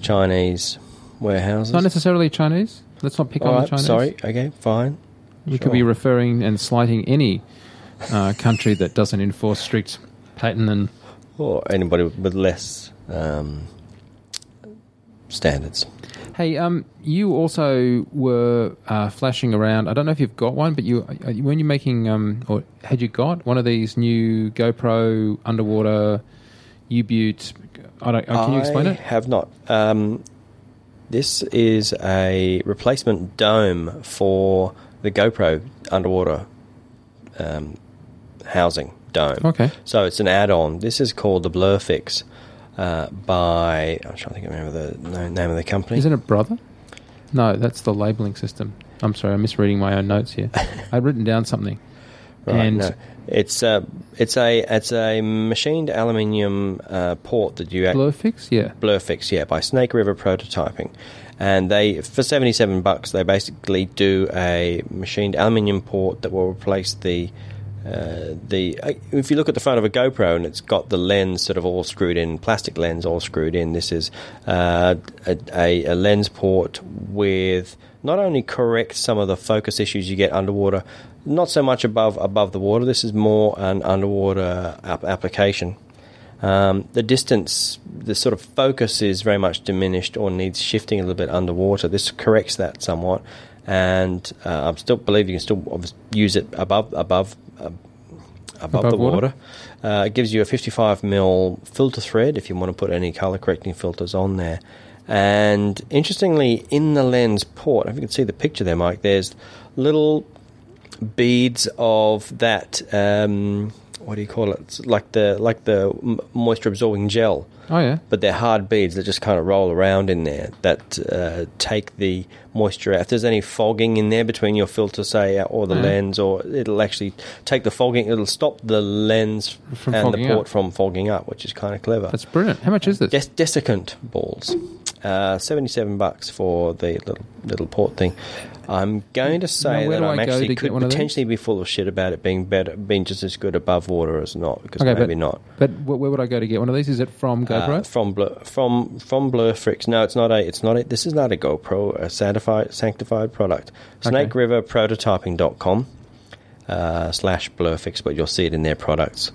Chinese warehouses. Not necessarily Chinese. Let's not pick All on right, the Chinese. sorry. Okay, fine. We could be referring and slighting any uh, country that doesn't enforce strict patent and or anybody with less um, standards. Hey, um, you also were uh, flashing around. I don't know if you've got one, but you uh, when you making um, or had you got one of these new GoPro underwater U-Butte? I don't. Uh, can you explain I it? Have not. Um, this is a replacement dome for the GoPro underwater um, housing dome. Okay. So it's an add-on. This is called the Blurfix uh, by I'm trying to think of remember the name of the company. Isn't it Brother? No, that's the labeling system. I'm sorry, I'm misreading my own notes here. I'd written down something. Right, and no. It's uh, it's a it's a machined aluminium uh, port that you act- Blurfix, yeah. Blurfix, yeah, by Snake River Prototyping, and they for seventy seven bucks they basically do a machined aluminium port that will replace the uh, the. Uh, if you look at the front of a GoPro and it's got the lens sort of all screwed in, plastic lens all screwed in. This is uh, a, a, a lens port with not only correct some of the focus issues you get underwater, not so much above above the water. This is more an underwater ap- application. Um, the distance, the sort of focus is very much diminished or needs shifting a little bit underwater. This corrects that somewhat, and uh, I still believe you can still use it above above uh, above, Above the water? water. Uh, it gives you a 55 mil filter thread if you want to put any color correcting filters on there. And interestingly, in the lens port, if you can see the picture there, Mike, there's little beads of that. Um, what do you call it? It's like the like the moisture absorbing gel, Oh yeah. but they're hard beads that just kind of roll around in there that uh, take the moisture out. If there's any fogging in there between your filter, say, or the Mhm. lens, or it'll actually take the fogging. It'll stop the lens From and the port up. from fogging up, which is kind of clever. That's brilliant. How much is this? Des- desiccant balls. Uh, 77 bucks for the little little port thing. I'm going to say Now, that I'm I actually could one of these? potentially be full of shit about it being better, being just as good above water as not, because Okay, maybe but- not. But where would I go to get one of these? Is it from GoPro? Uh, from Blur, from from Blurfix. No, it's not a. It's not a. This is not a GoPro, a sanctified sanctified product. Snake okay. SnakeRiverPrototyping.com uh, slash Blurfix, but you'll see it in their products,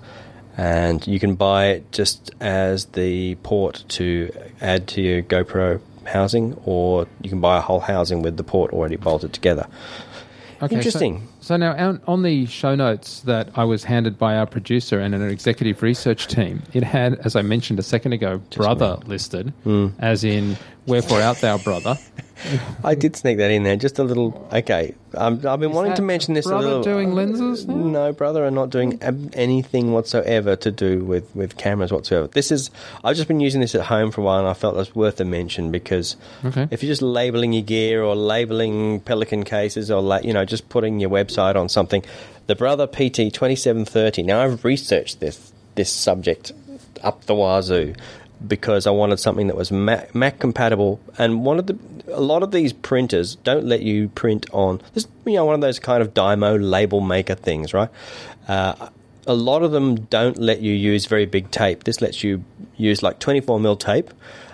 and you can buy it just as the port to add to your GoPro housing, or you can buy a whole housing with the port already bolted together. Okay, Interesting. So, now on, on the show notes that I was handed by our producer and an executive research team, it had, as I mentioned a second ago, brother listed, Hmm. as in wherefore art thou brother. I did sneak that in there, just a little. Okay, um, I've been Is wanting to mention this a brother little. doing lenses now? No, brother, are not doing ab- anything whatsoever to do with, with cameras whatsoever. This is. I've just been using this at home for a while, and I felt it was worth a mention because Okay. if you're just labeling your gear or labeling Pelican cases or la- you know just putting your website on something, the Brother PT twenty seven thirty. Now I've researched this this subject up the wazoo because I wanted something that was Mac, Mac compatible. And one of the a lot of these printers don't let you print on this. You know, one of those kind of Dymo label maker things, right? Uh, a lot of them don't let you use very big tape. This lets you use like 24 mil tape.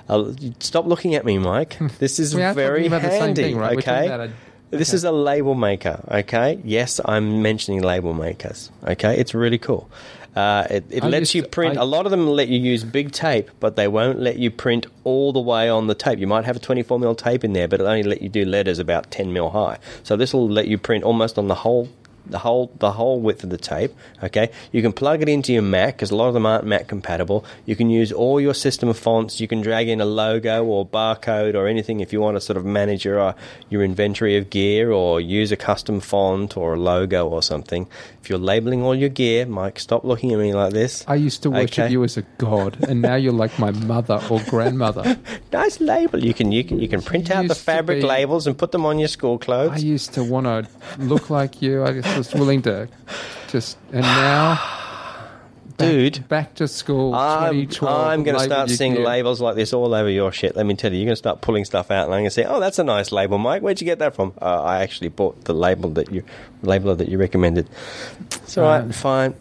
Uh, stop looking at me, Mike. This is very talking about the same handy. thing, right? Okay. This okay. is a label maker, okay? Yes, I'm mentioning label makers, okay? It's really cool. Uh, it it lets used you print. I- A lot of them let you use big tape, but they won't let you print all the way on the tape. You might have a 24 mil tape in there, but it'll only let you do letters about 10 mil high. So this will let you print almost on the whole. The whole the whole width of the tape. Okay, you can plug it into your Mac because a lot of them aren't Mac compatible. You can use all your system fonts. You can drag in a logo or barcode or anything if you want to sort of manage your uh, your inventory of gear or use a custom font or a logo or something. If you're labeling all your gear, Mike, stop looking at me like this. I used to worship Okay. you as a god, and now you're like my mother or grandmother. nice label. You can you can you can print out the fabric be- labels and put them on your school clothes. I used to want to look like you. I just was willing to just, and now, back, Dude. back to school. I'm, I'm going to start seeing labels like this all over your shit. Let me tell you, you're going to start pulling stuff out, and I'm going to say, "Oh, that's a nice label, Mike. Where'd you get that from?" Uh, I actually bought the label that you labeler that you recommended. It's all right, Right. fine.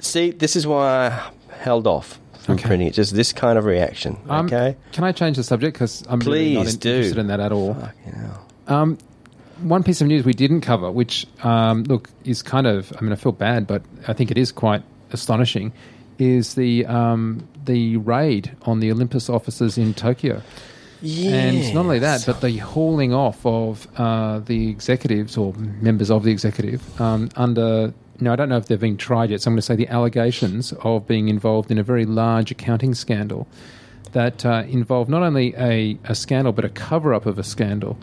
See, this is why I held off from Okay. printing it. Just this kind of reaction. Um, Okay. Can I change the subject because I'm really not in- do. interested in that at all. Fucking hell. Um, one piece of news we didn't cover, which um, look is kind of I mean I feel bad, but I think it is quite astonishing, is the um, the raid on the Olympus offices in Tokyo. And not only that, but the hauling off of uh, the executives or members of the executive um, under. Now, I don't know if they've been tried yet, so I'm going to say the allegations of being involved in a very large accounting scandal that uh, involved not only a, a scandal, but a cover up of a scandal.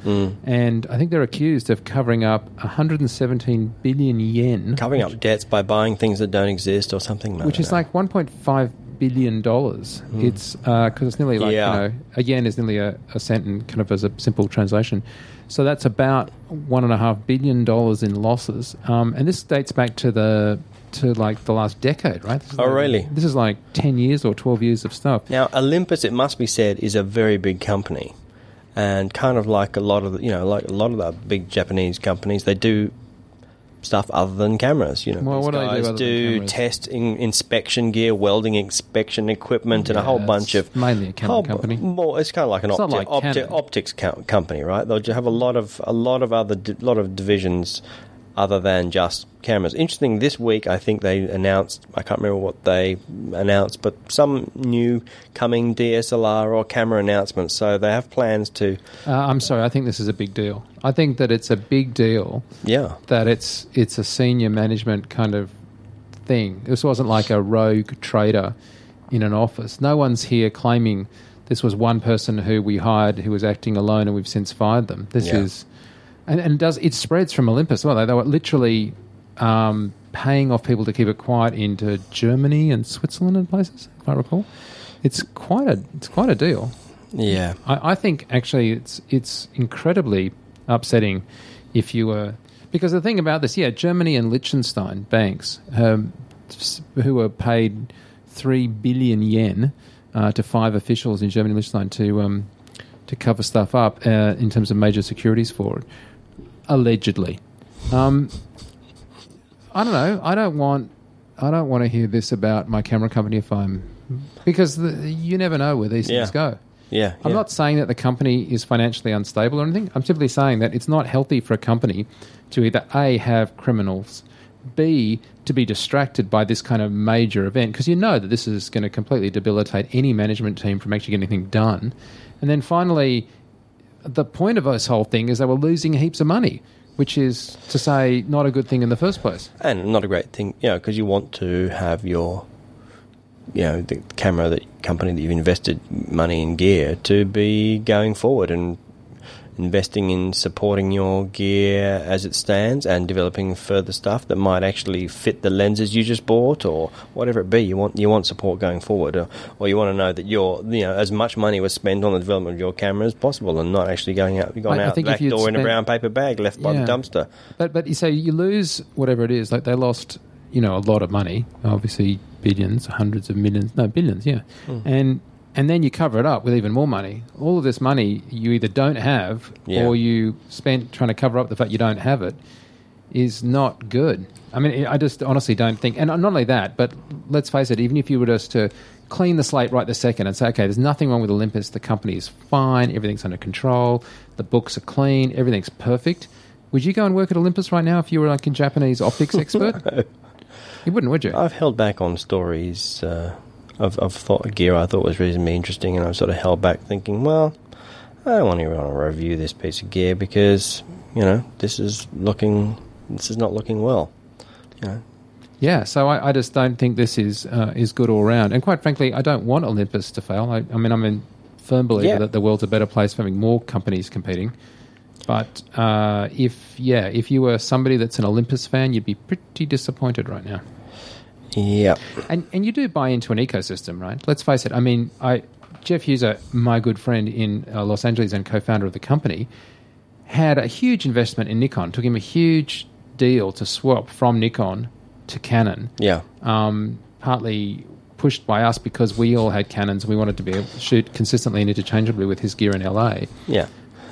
And I think they're accused of covering up 117 billion yen. covering up debts by buying things that don't exist or something. Like that. Which is like 1.5 billion dollars. It's because it's nearly like. Yeah. you know a yen is nearly a, a cent, and kind of as a simple translation. So that's about one and a half billion dollars in losses, um, and this dates back to the to like the last decade, right? This is Oh, like- really? This is like ten years or twelve years of stuff. Now, Olympus, it must be said, is a very big company, and kind of like a lot of the, you know, like a lot of the big Japanese companies, they do stuff other than cameras. You know, Well, these what do they do guys do test in, inspection gear, welding inspection equipment, and a Yeah, whole bunch of mainly a camera company. More, it's kind of like an opti- like opti- optics co- company, right? They'll have a lot of a lot of other di- lot of divisions other than just cameras. Interesting. This week, I think they announced. I can't remember what they announced, but some new coming DSLR or camera announcements. So they have plans to. Uh, I'm sorry, I think this is a big deal. I think that it's a big deal Yeah. that it's it's a senior management kind of thing. This wasn't like a rogue trader in an office. No one's here claiming this was one person who we hired who was acting alone and we've since fired them. This Yeah. is and, and it does it spreads from Olympus. Well, they, they were literally um, paying off people to keep it quiet into Germany and Switzerland and places, if I recall. It's quite a it's quite a deal. Yeah. I, I think actually it's it's incredibly upsetting if you were because the thing about this, yeah, Germany and Liechtenstein banks um, who were paid three billion yen uh, to five officials in Germany and Liechtenstein to um, to cover stuff up uh, in terms of major securities fraud, allegedly. Um, I don't know. I don't want. I don't want to hear this about my camera company if I'm because the, you never know where these Yeah. things go. Yeah. I'm yeah. not saying that the company is financially unstable or anything. I'm simply saying that it's not healthy for a company to either A, have criminals, B, to be distracted by this kind of major event, because you know that this is going to completely debilitate any management team from actually getting anything done. And then finally, the point of this whole thing is they were losing heaps of money, which is to say, not a good thing in the first place. and not a great thing, you know, because you want to have your, you know, the camera that company that you've invested money in gear to be going forward and investing in supporting your gear as it stands and developing further stuff that might actually fit the lenses you just bought or whatever it be. You want you want support going forward, or, or you want to know that your you know as much money was spent on the development of your camera as possible and not actually going out gone I- I out the back door in a brown paper bag left by the dumpster. But but you say you lose whatever it is. Like they lost, you know, a lot of money. Obviously, billions, hundreds of millions, no billions, yeah. Hmm. And and then you cover it up with even more money. All of this money you either don't have Yeah. or you spent trying to cover up the fact you don't have it is not good. I mean, I just honestly don't think. And not only that, but let's face it. Even if you were just to clean the slate right this second and say, okay, there's nothing wrong with Olympus. The company is fine. Everything's under control. The books are clean. Everything's perfect. Would you go and work at Olympus right now if you were like a Japanese optics expert? You wouldn't, would you? I've held back on stories uh, of, of thought, gear I thought was reasonably interesting, and I've sort of held back thinking, well, I don't want to want to review this piece of gear because you know this is looking, this is not looking well. You know, Yeah, so I, I just don't think this is uh, is good all round. And quite frankly, I don't want Olympus to fail. I, I mean, I'm a firm believer Yeah. that the world's a better place for having more companies competing. But uh, if yeah, if you were somebody that's an Olympus fan, you'd be pretty disappointed right now. Yeah, And and you do buy into an ecosystem, right? Let's face it. I mean, I Jeff Heusser, my good friend in uh, Los Angeles and co-founder of the company, had a huge investment in Nikon. Took him a huge deal to swap from Nikon to Canon yeah, um, partly pushed by us because we all had Canons. And we wanted to be able to shoot consistently and interchangeably with his gear in LA. yeah.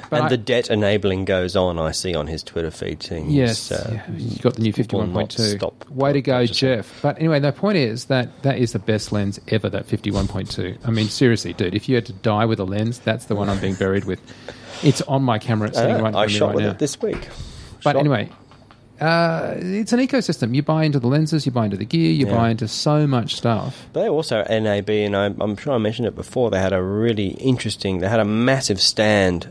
But and I- the debt enabling goes on. I see on his Twitter feed. Saying Yes, uh, yeah, you got the new fifty-one point two. stop Way to go. Jeff! But anyway, the point is that that is the best lens ever. That fifty-one point two. I mean, seriously, dude, if you had to die with a lens, that's the one I'm being buried with. It's on my camera, it's sitting Uh, right I front of me shot right with now. it this week. But Shot- anyway, uh, it's an ecosystem. You buy into the lenses, you buy into the gear, you Yeah. buy into so much stuff. They also NAB, and I, I'm sure I mentioned it before. They had a really interesting. They had a massive stand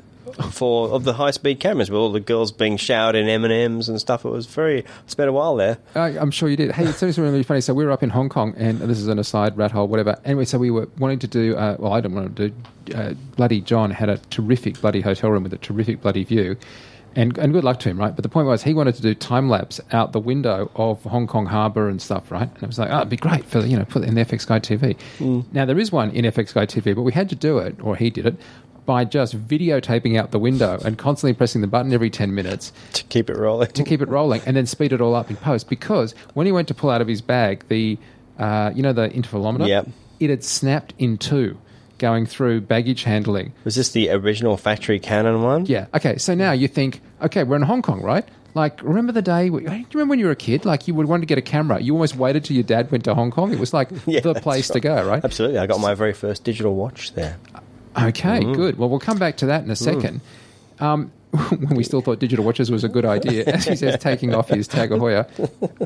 for of the high speed cameras with all the girls being showered in M and M's and stuff. It was very. I spent a while there. I, I'm sure you did. Hey, it's something really funny. So we were up in Hong Kong, and this is an aside, rat hole, whatever. Anyway, so we were wanting to do. Uh, well, I didn't want to do. Uh, bloody John had a terrific bloody hotel room with a terrific bloody view, and and good luck to him, right? But the point was, he wanted to do time lapse out the window of Hong Kong Harbour and stuff, right? And it was like, oh, it'd be great for you know put it in fxguide TV. Now there is one in fxguide TV, but we had to do it, or he did it. By just videotaping out the window and constantly pressing the button every 10 minutes To keep it rolling. to keep it rolling and then speed it all up in post because when he went to pull out of his bag the uh, you know the intervalometer Yep. it had snapped in two going through baggage handling Was this the original factory Canon one? yeah okay so now you think okay we're in hong kong right like remember the day do you remember when you were a kid like you would want to get a camera you almost waited till your dad went to hong kong it was like Yeah, the place to go right Absolutely. I got my very first digital watch there. Okay, Mm. good. Well, we'll come back to that in a second. Um, when we still thought digital watches was a good idea, as he says, taking off his Tag Heuer.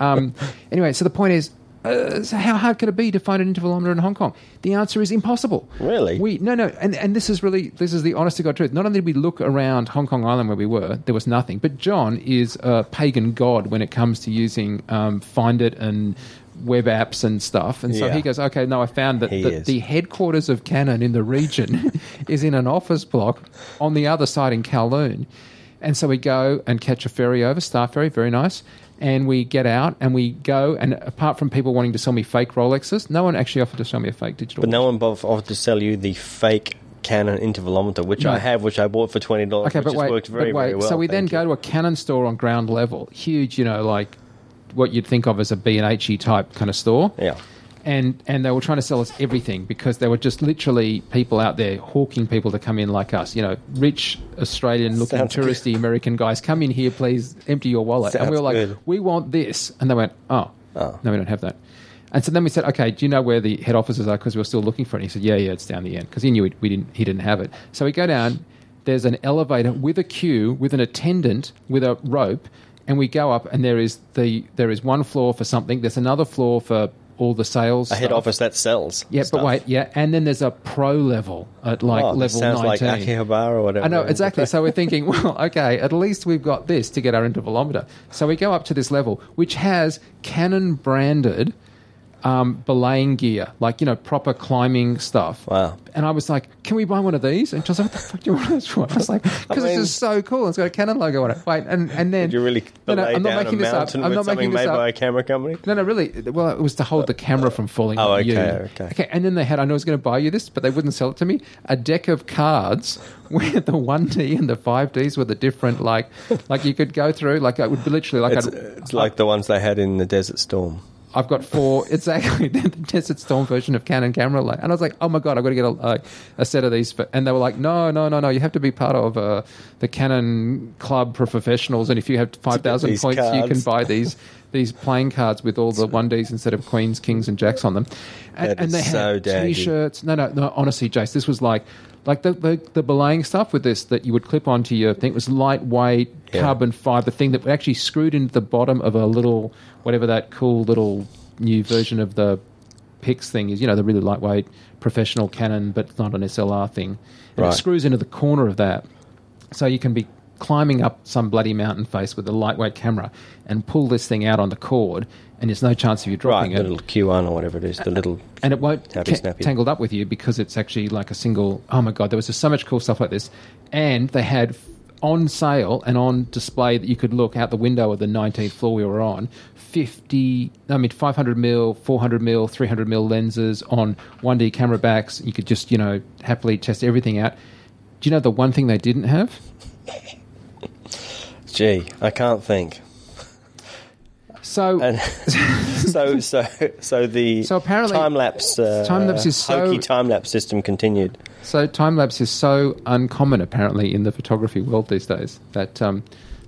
Um, anyway, so the point is, uh, so how hard could it be to find an intervalometer in Hong Kong? The answer is impossible. Really? We no no, and and this is really this is the honest to god truth. Not only did we look around Hong Kong Island where we were, there was nothing. But John is a pagan god when it comes to using um, Find It and web apps and stuff. And so Yeah. he goes, okay, no, I found that He the, headquarters of Canon in the region is in an office block on the other side in Kowloon. And so we go and catch a ferry over, Star Ferry, very nice. And we get out and we go, and apart from people wanting to sell me fake Rolexes, no one actually offered to sell me a fake digital. But no one both offered to sell you the fake Canon intervalometer, which No. I have, which I bought for twenty dollars. Okay, which but wait, worked very, but wait. very well. so we then thank go to a Canon store on ground level, huge, you know, like what you'd think of as a B and H type kind of store. Yeah. and and they were trying to sell us everything because there were just literally people out there hawking people to come in like us. You know, rich Australian looking Sounds good. touristy American guys, come in here, please empty your wallet. and we Sounds were like, good. we want this, and they went, oh, Oh. no, we don't have that. And so then we said, okay, do you know where the head offices are? Because we were still looking for it. And he said, yeah, yeah, it's down the end because he knew we, we didn't. He didn't have it. So we go down. There's an elevator with a queue, with an attendant, with a rope, and we go up. And there is the there is one floor for something. There's another floor for all the sales. a head stuff. office that sells. Yeah, stuff. but wait, yeah, and then there's a pro level at like oh, level sounds like. Akihabara or whatever. I know exactly. So we're thinking, well, okay, at least we've got this to get our intervalometer. So we go up to this level, which has Canon branded um, belaying gear, like you know, proper climbing stuff. Wow. And I was like, "Can we buy one of these?" And she was like, "What the fuck do you want this for?" I was like, "Because mean- this is so cool. It's got a Canon logo on it." Wait, and and then you really No, no, I'm not down a making this up. I'm not something making this made up. by a camera company? No, no, really. Well, it was to hold the camera from falling Oh, on you. okay, okay. Okay, and then they had, I know I was going to buy you this, but they wouldn't sell it to me, a deck of cards where the 1D and the 5Ds were the different, like, like you could go through, like, it would be literally like, It's, it's like the ones they had in the Desert Storm. I've got four, it's actually the Desert Storm version of Canon camera. Like, and I was like, oh my God, I've got to get a, like, a set of these. And they were like, no, no, no, no, you have to be part of uh, the Canon Club for professionals. And if you have 5,000 these points, you can buy these these playing cards with all the one Ds instead of queens, kings, and jacks on them. And, That and they so had t-shirts. No, no, no. Honestly, Jace, this was like like the, the the belaying stuff with this that you would clip onto your thing. It was lightweight Yeah. carbon fiber thing that actually screwed into the bottom of a little whatever that cool little new version of the Pix thing is. You know, the really lightweight professional Canon, but not an SLR thing. And Right. it screws into the corner of that, so you can be climbing up some bloody mountain face with a lightweight camera and pull this thing out on the cord, and there's no chance of you dropping Right, dropping the it little Q1 or whatever it is, the uh, little. and it won't snappy. tangled up with you because it's actually like a single. Oh my god, there was just so much cool stuff like this, and they had on sale and on display that you could look out the window of the 19th floor we were on. 50, I mean, 500 mil, 400 mil, 300 mil lenses on 1D camera backs. You could just, you know, happily test everything out. Do you know the one thing they didn't have? Gee, I can't think. So And so, so, so the So apparently- time lapse, uh, Time-lapse is so- time lapse system continued. So time lapse is so uncommon apparently in the photography world these days that um,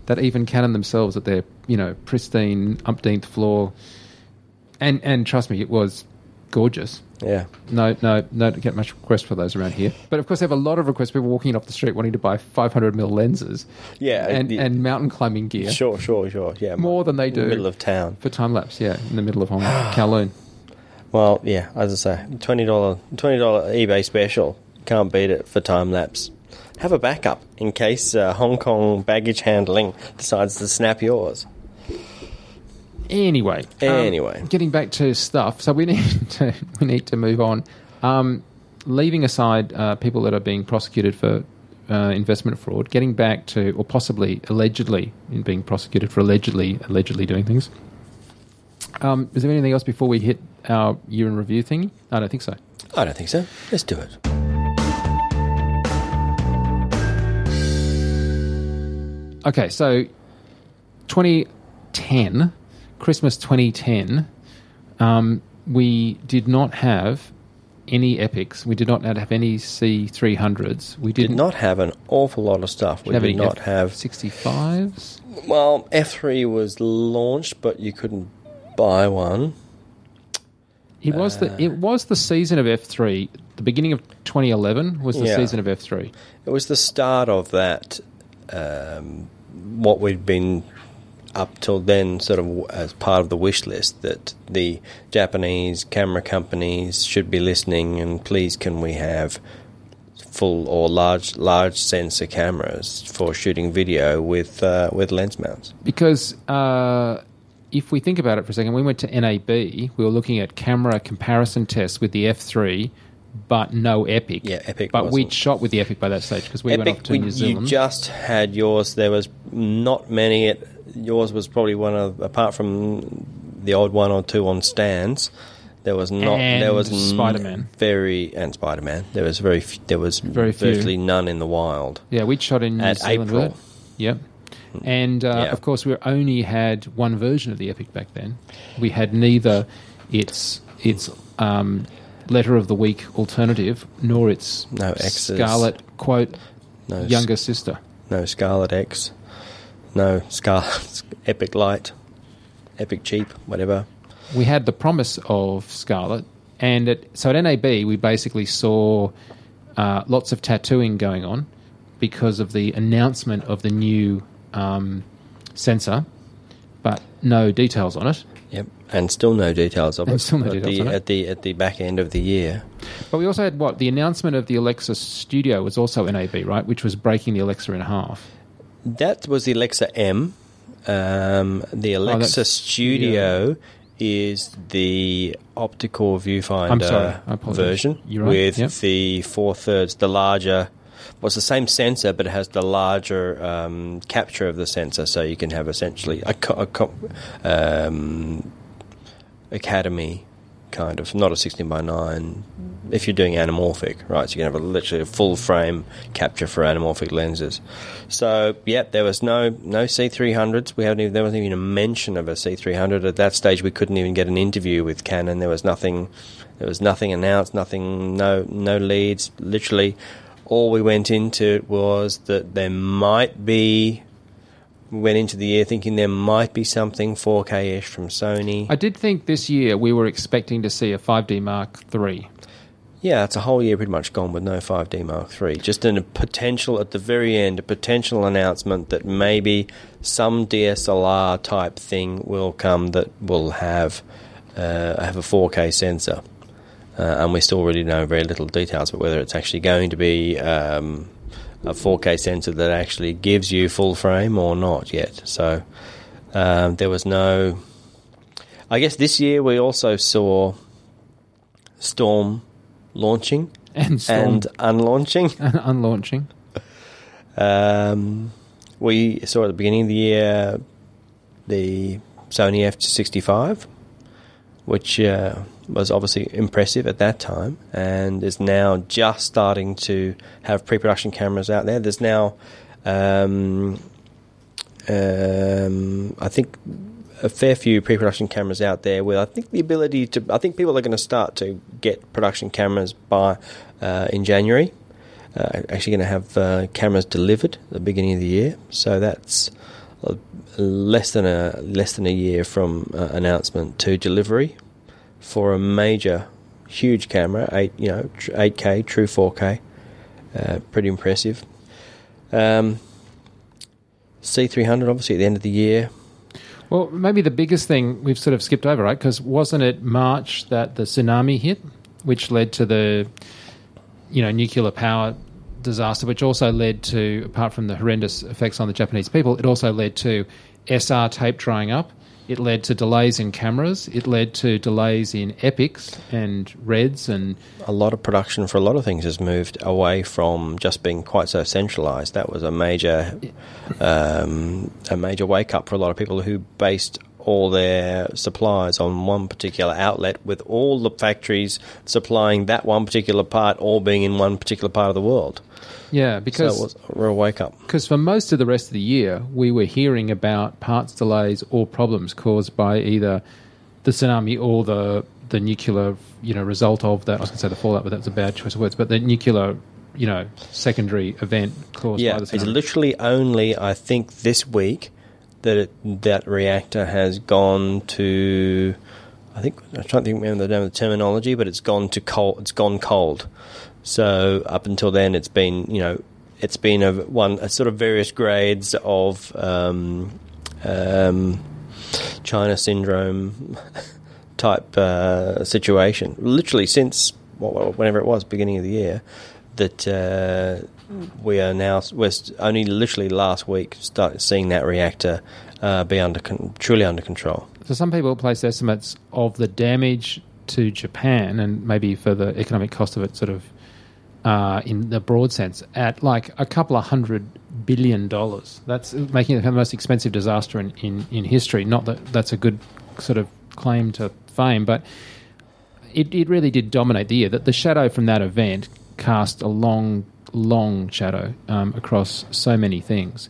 that even Canon themselves at their you know pristine umpteenth floor, and and trust me, it was gorgeous. Yeah, No, no, no, don't get much request for those around here. But of course, they have a lot of requests. People walking off the street wanting to buy 500 mil lenses, yeah, and, and mountain climbing gear sure, sure, sure. Yeah, more than they do. in the middle of town. for time lapse. Yeah, in the middle of Hong Kong. Kowloon. Well, yeah, as I say, twenty dollar, twenty dollar eBay special. Can't beat it for time lapse. Have a backup in case uh, Hong Kong baggage handling decides to snap yours. Anyway, um, Anyway. getting back to stuff. So we need to we need to move on. Um, leaving aside uh, people that are being prosecuted for uh, investment fraud, getting back to or possibly allegedly in being prosecuted for allegedly allegedly doing things. Um, is there anything else before we hit our year in review thing? I don't think so. I don't think so. Let's do it. Okay, so 2010, Christmas 2010, um, we did not have any epics. We did not have any C300s. We Did didn't have an awful lot of stuff. We did not have. F65s. Well, F three was launched, but you couldn't buy one. It was Uh. the it was the season of F3. The beginning of 2011 was the Yeah. season of F3. It was the start of that. Um, what we'd been up till then, sort of as part of the wish list, that the Japanese camera companies should be listening, and please, can we have full or large large sensor cameras for shooting video with uh, with lens mounts? Because uh, if we think about it for a second, we went to NAB. We were looking at camera comparison tests with the F3, but no Epic. Yeah, Epic But we'd shot with the Epic by that stage because we went off to we- New Zealand. You just had yours. There was not many. It, yours was probably one of, apart from the odd one or two on stands. There was not. And there was Spider-Man. Very and Spider Man. There was very. f- There was Very few. virtually none in the wild. yeah, we'd shot in New At Zealand April. Yep. And uh, Yeah. of course, we only had one version of the Epic back then. We had neither its its um, letter of the week alternative nor its No X's. Scarlet quote No younger sister. No Scarlet X. No Scarlet Epic Light. Epic Cheap. Whatever. we had the promise of Scarlet, and at, so at NAB we basically saw uh, lots of tattooing going on because of the announcement of the new um, sensor, but no details on it. Yep. And still no details of And it. still no at details the, on it. At the at the back end of the year. But we also had what the announcement of the Alexa Studio was also NAB, right? Which was breaking the Alexa in half. That was the Alexa M. Um, the Alexa Oh, Studio is the optical viewfinder version right, with yep. the four thirds, the larger. Well, it's the same sensor, but it has the larger um, capture of the sensor, so you can have essentially a, co- a co- um, academy kind of not a 16 by 9 if you're doing anamorphic right so you can have a literally a full frame capture for anamorphic lenses. So yeah there was no no c300s we haven't even there wasn't even a mention of a c300 at that stage we couldn't even get an interview with canon. There was nothing there was nothing announced nothing no no leads. Literally all we went into was that there might be went into the year thinking there might be something 4K-ish from Sony. I did think this year we were expecting to see a 5D Mark III. Yeah, it's a whole year pretty much gone with no 5D Mark III. Just in a potential, at the very end, a potential announcement that maybe some DSLR type thing will come that will have uh, have a 4K sensor. Uh, and we still really know very little details about whether it's actually going to be um, a 4K sensor that actually gives you full frame or not yet. So um, there was no. I guess this year we also saw Storm launching And Storm and unlaunching. And unlaunching. Um, we saw at the beginning of the year the Sony F65, which uh, was obviously impressive at that time, and is now just starting to have pre-production cameras out there. There's now, um, um, I think, a fair few pre-production cameras out there with I think the ability to. I think people are going to start to get production cameras by uh, in January. Uh, actually, going to have uh, cameras delivered at the beginning of the year, so that's less than a less than a year from uh, announcement to delivery for a major, huge camera, eight you know, eight K, true four K, uh, pretty impressive. Um, C300, obviously, at the end of the year. Well, maybe the biggest thing we've sort of skipped over, right? Because wasn't it March that the tsunami hit, which led to the, you know, nuclear power disaster, which also led to, apart from the horrendous effects on the Japanese people, it also led to SR tape drying up. It led to delays in cameras. It led to delays in epics and reds and a lot of production for a lot of things has moved away from just being quite so centralized. That was a major, um, a major wake up for a lot of people who based all their supplies on one particular outlet, with all the factories supplying that one particular part, all being in one particular part of the world. yeah, So because it was a real wake up. because for most of the rest of the year, we were hearing about parts delays or problems caused by either the tsunami or the the nuclear, you know, result of that. I was going to say the fallout, but that's a bad choice of words. But the nuclear, you know, secondary event caused Yeah, by the it's literally only I think this week that it, that reactor has gone to. I think I'm trying to think remember the name of the terminology, but it's gone to cold. It's gone cold. So up until then, it's been you know it's been a one a sort of various grades of um, um, China syndrome type uh, situation. Literally since wh- whenever it was beginning of the year, that uh, we are now we're only literally last week start seeing that reactor uh, be under con- truly under control. So some people place estimates of the damage to Japan and maybe for the economic cost of it, sort of uh, in the broad sense, at like a couple of hundred billion dollars. That's making it the most expensive disaster in, in, in history. Not that that's a good sort of claim to fame, but it, it really did dominate the year. That the shadow from that event cast a long, long shadow um, across so many things.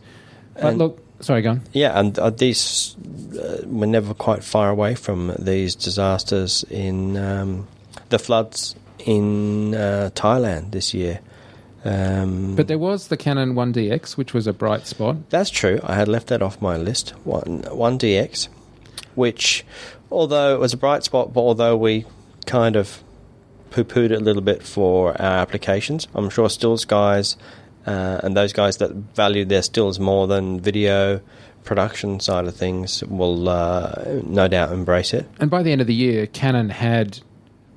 But And- look, sorry, go on. Yeah, and uh, these uh, we're never quite far away from these disasters in um, the floods in uh, Thailand this year. Um, But there was the Canon 1DX, which was a bright spot. That's true. I had left that off my list. One one DX, which, although it was a bright spot, but although we kind of poo-pooed it a little bit for our applications, I'm sure stills guys uh, and those guys that value their stills more than video production side of things will uh, no doubt embrace it. And by the end of the year, Canon had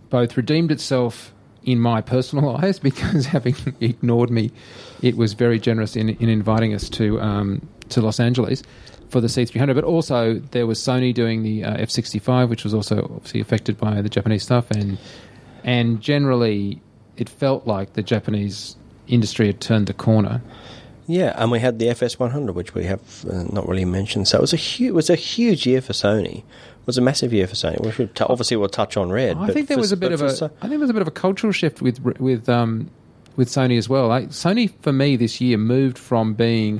both redeemed itself in my personal eyes because having ignored me, it was very generous in, in inviting us to um, to Los Angeles for the C300. But also there was Sony doing the uh, F65, which was also obviously affected by the Japanese stuff, and and generally it felt like the Japanese industry had turned the corner. Yeah, and we had the FS100, which we have uh, not really mentioned. So it was a huge, it was a huge year for Sony. It was a massive year for Sony. We should t- obviously we'll touch on Red. I think there for- was a bit of a. So- I think there was a bit of a cultural shift with with um, with Sony as well. Like, Sony for me this year moved from being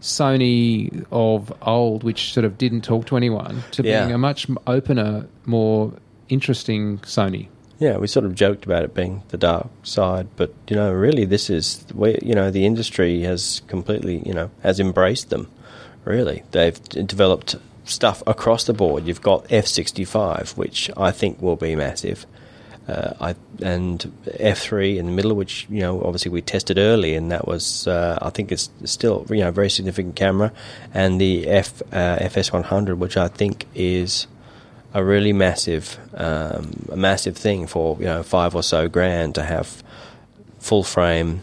Sony of old, which sort of didn't talk to anyone, to Yeah. being a much opener, more interesting Sony. Yeah, we sort of joked about it being the dark side, but you know, really, this is where you know the industry has completely, you know, has embraced them. Really, they've developed stuff across the board. You've got F sixty five, which I think will be massive. Uh, I and F three in the middle, which you know, obviously we tested early, and that was uh, I think it's still you know a very significant camera, and the F uh, FS one hundred, which I think is a really massive, um, a massive thing for you know five or so grand to have full frame,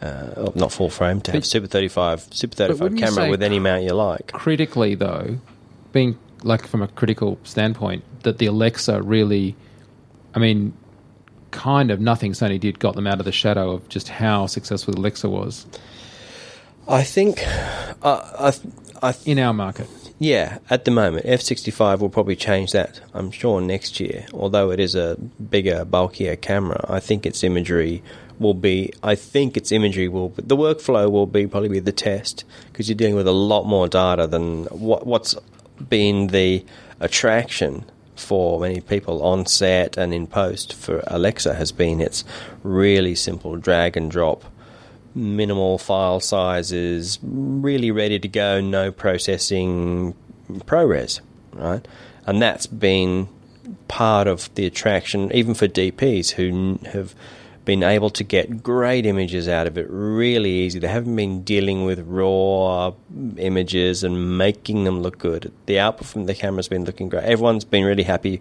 uh, not full frame to have But- Super thirty five, Super thirty five camera with any mount you like. Critically, though, being like from a critical standpoint, that the Alexa really, I mean, kind of nothing Sony did got them out of the shadow of just how successful the Alexa was I think, uh, I, I, in our market. Yeah, at the moment, F sixty five will probably change that. I'm sure next year, although it is a bigger, bulkier camera, I think its imagery will be. I think its imagery will. The workflow will be probably be the test because you're dealing with a lot more data than what, what's been the attraction for many people on set and in post for Alexa has been its really simple drag and drop, minimal file sizes, really ready to go, no processing, ProRes, right? And that's been part of the attraction, even for DPs who have been able to get great images out of it really easy. They haven't been dealing with raw images and making them look good. The output from the camera's been looking great. Everyone's been really happy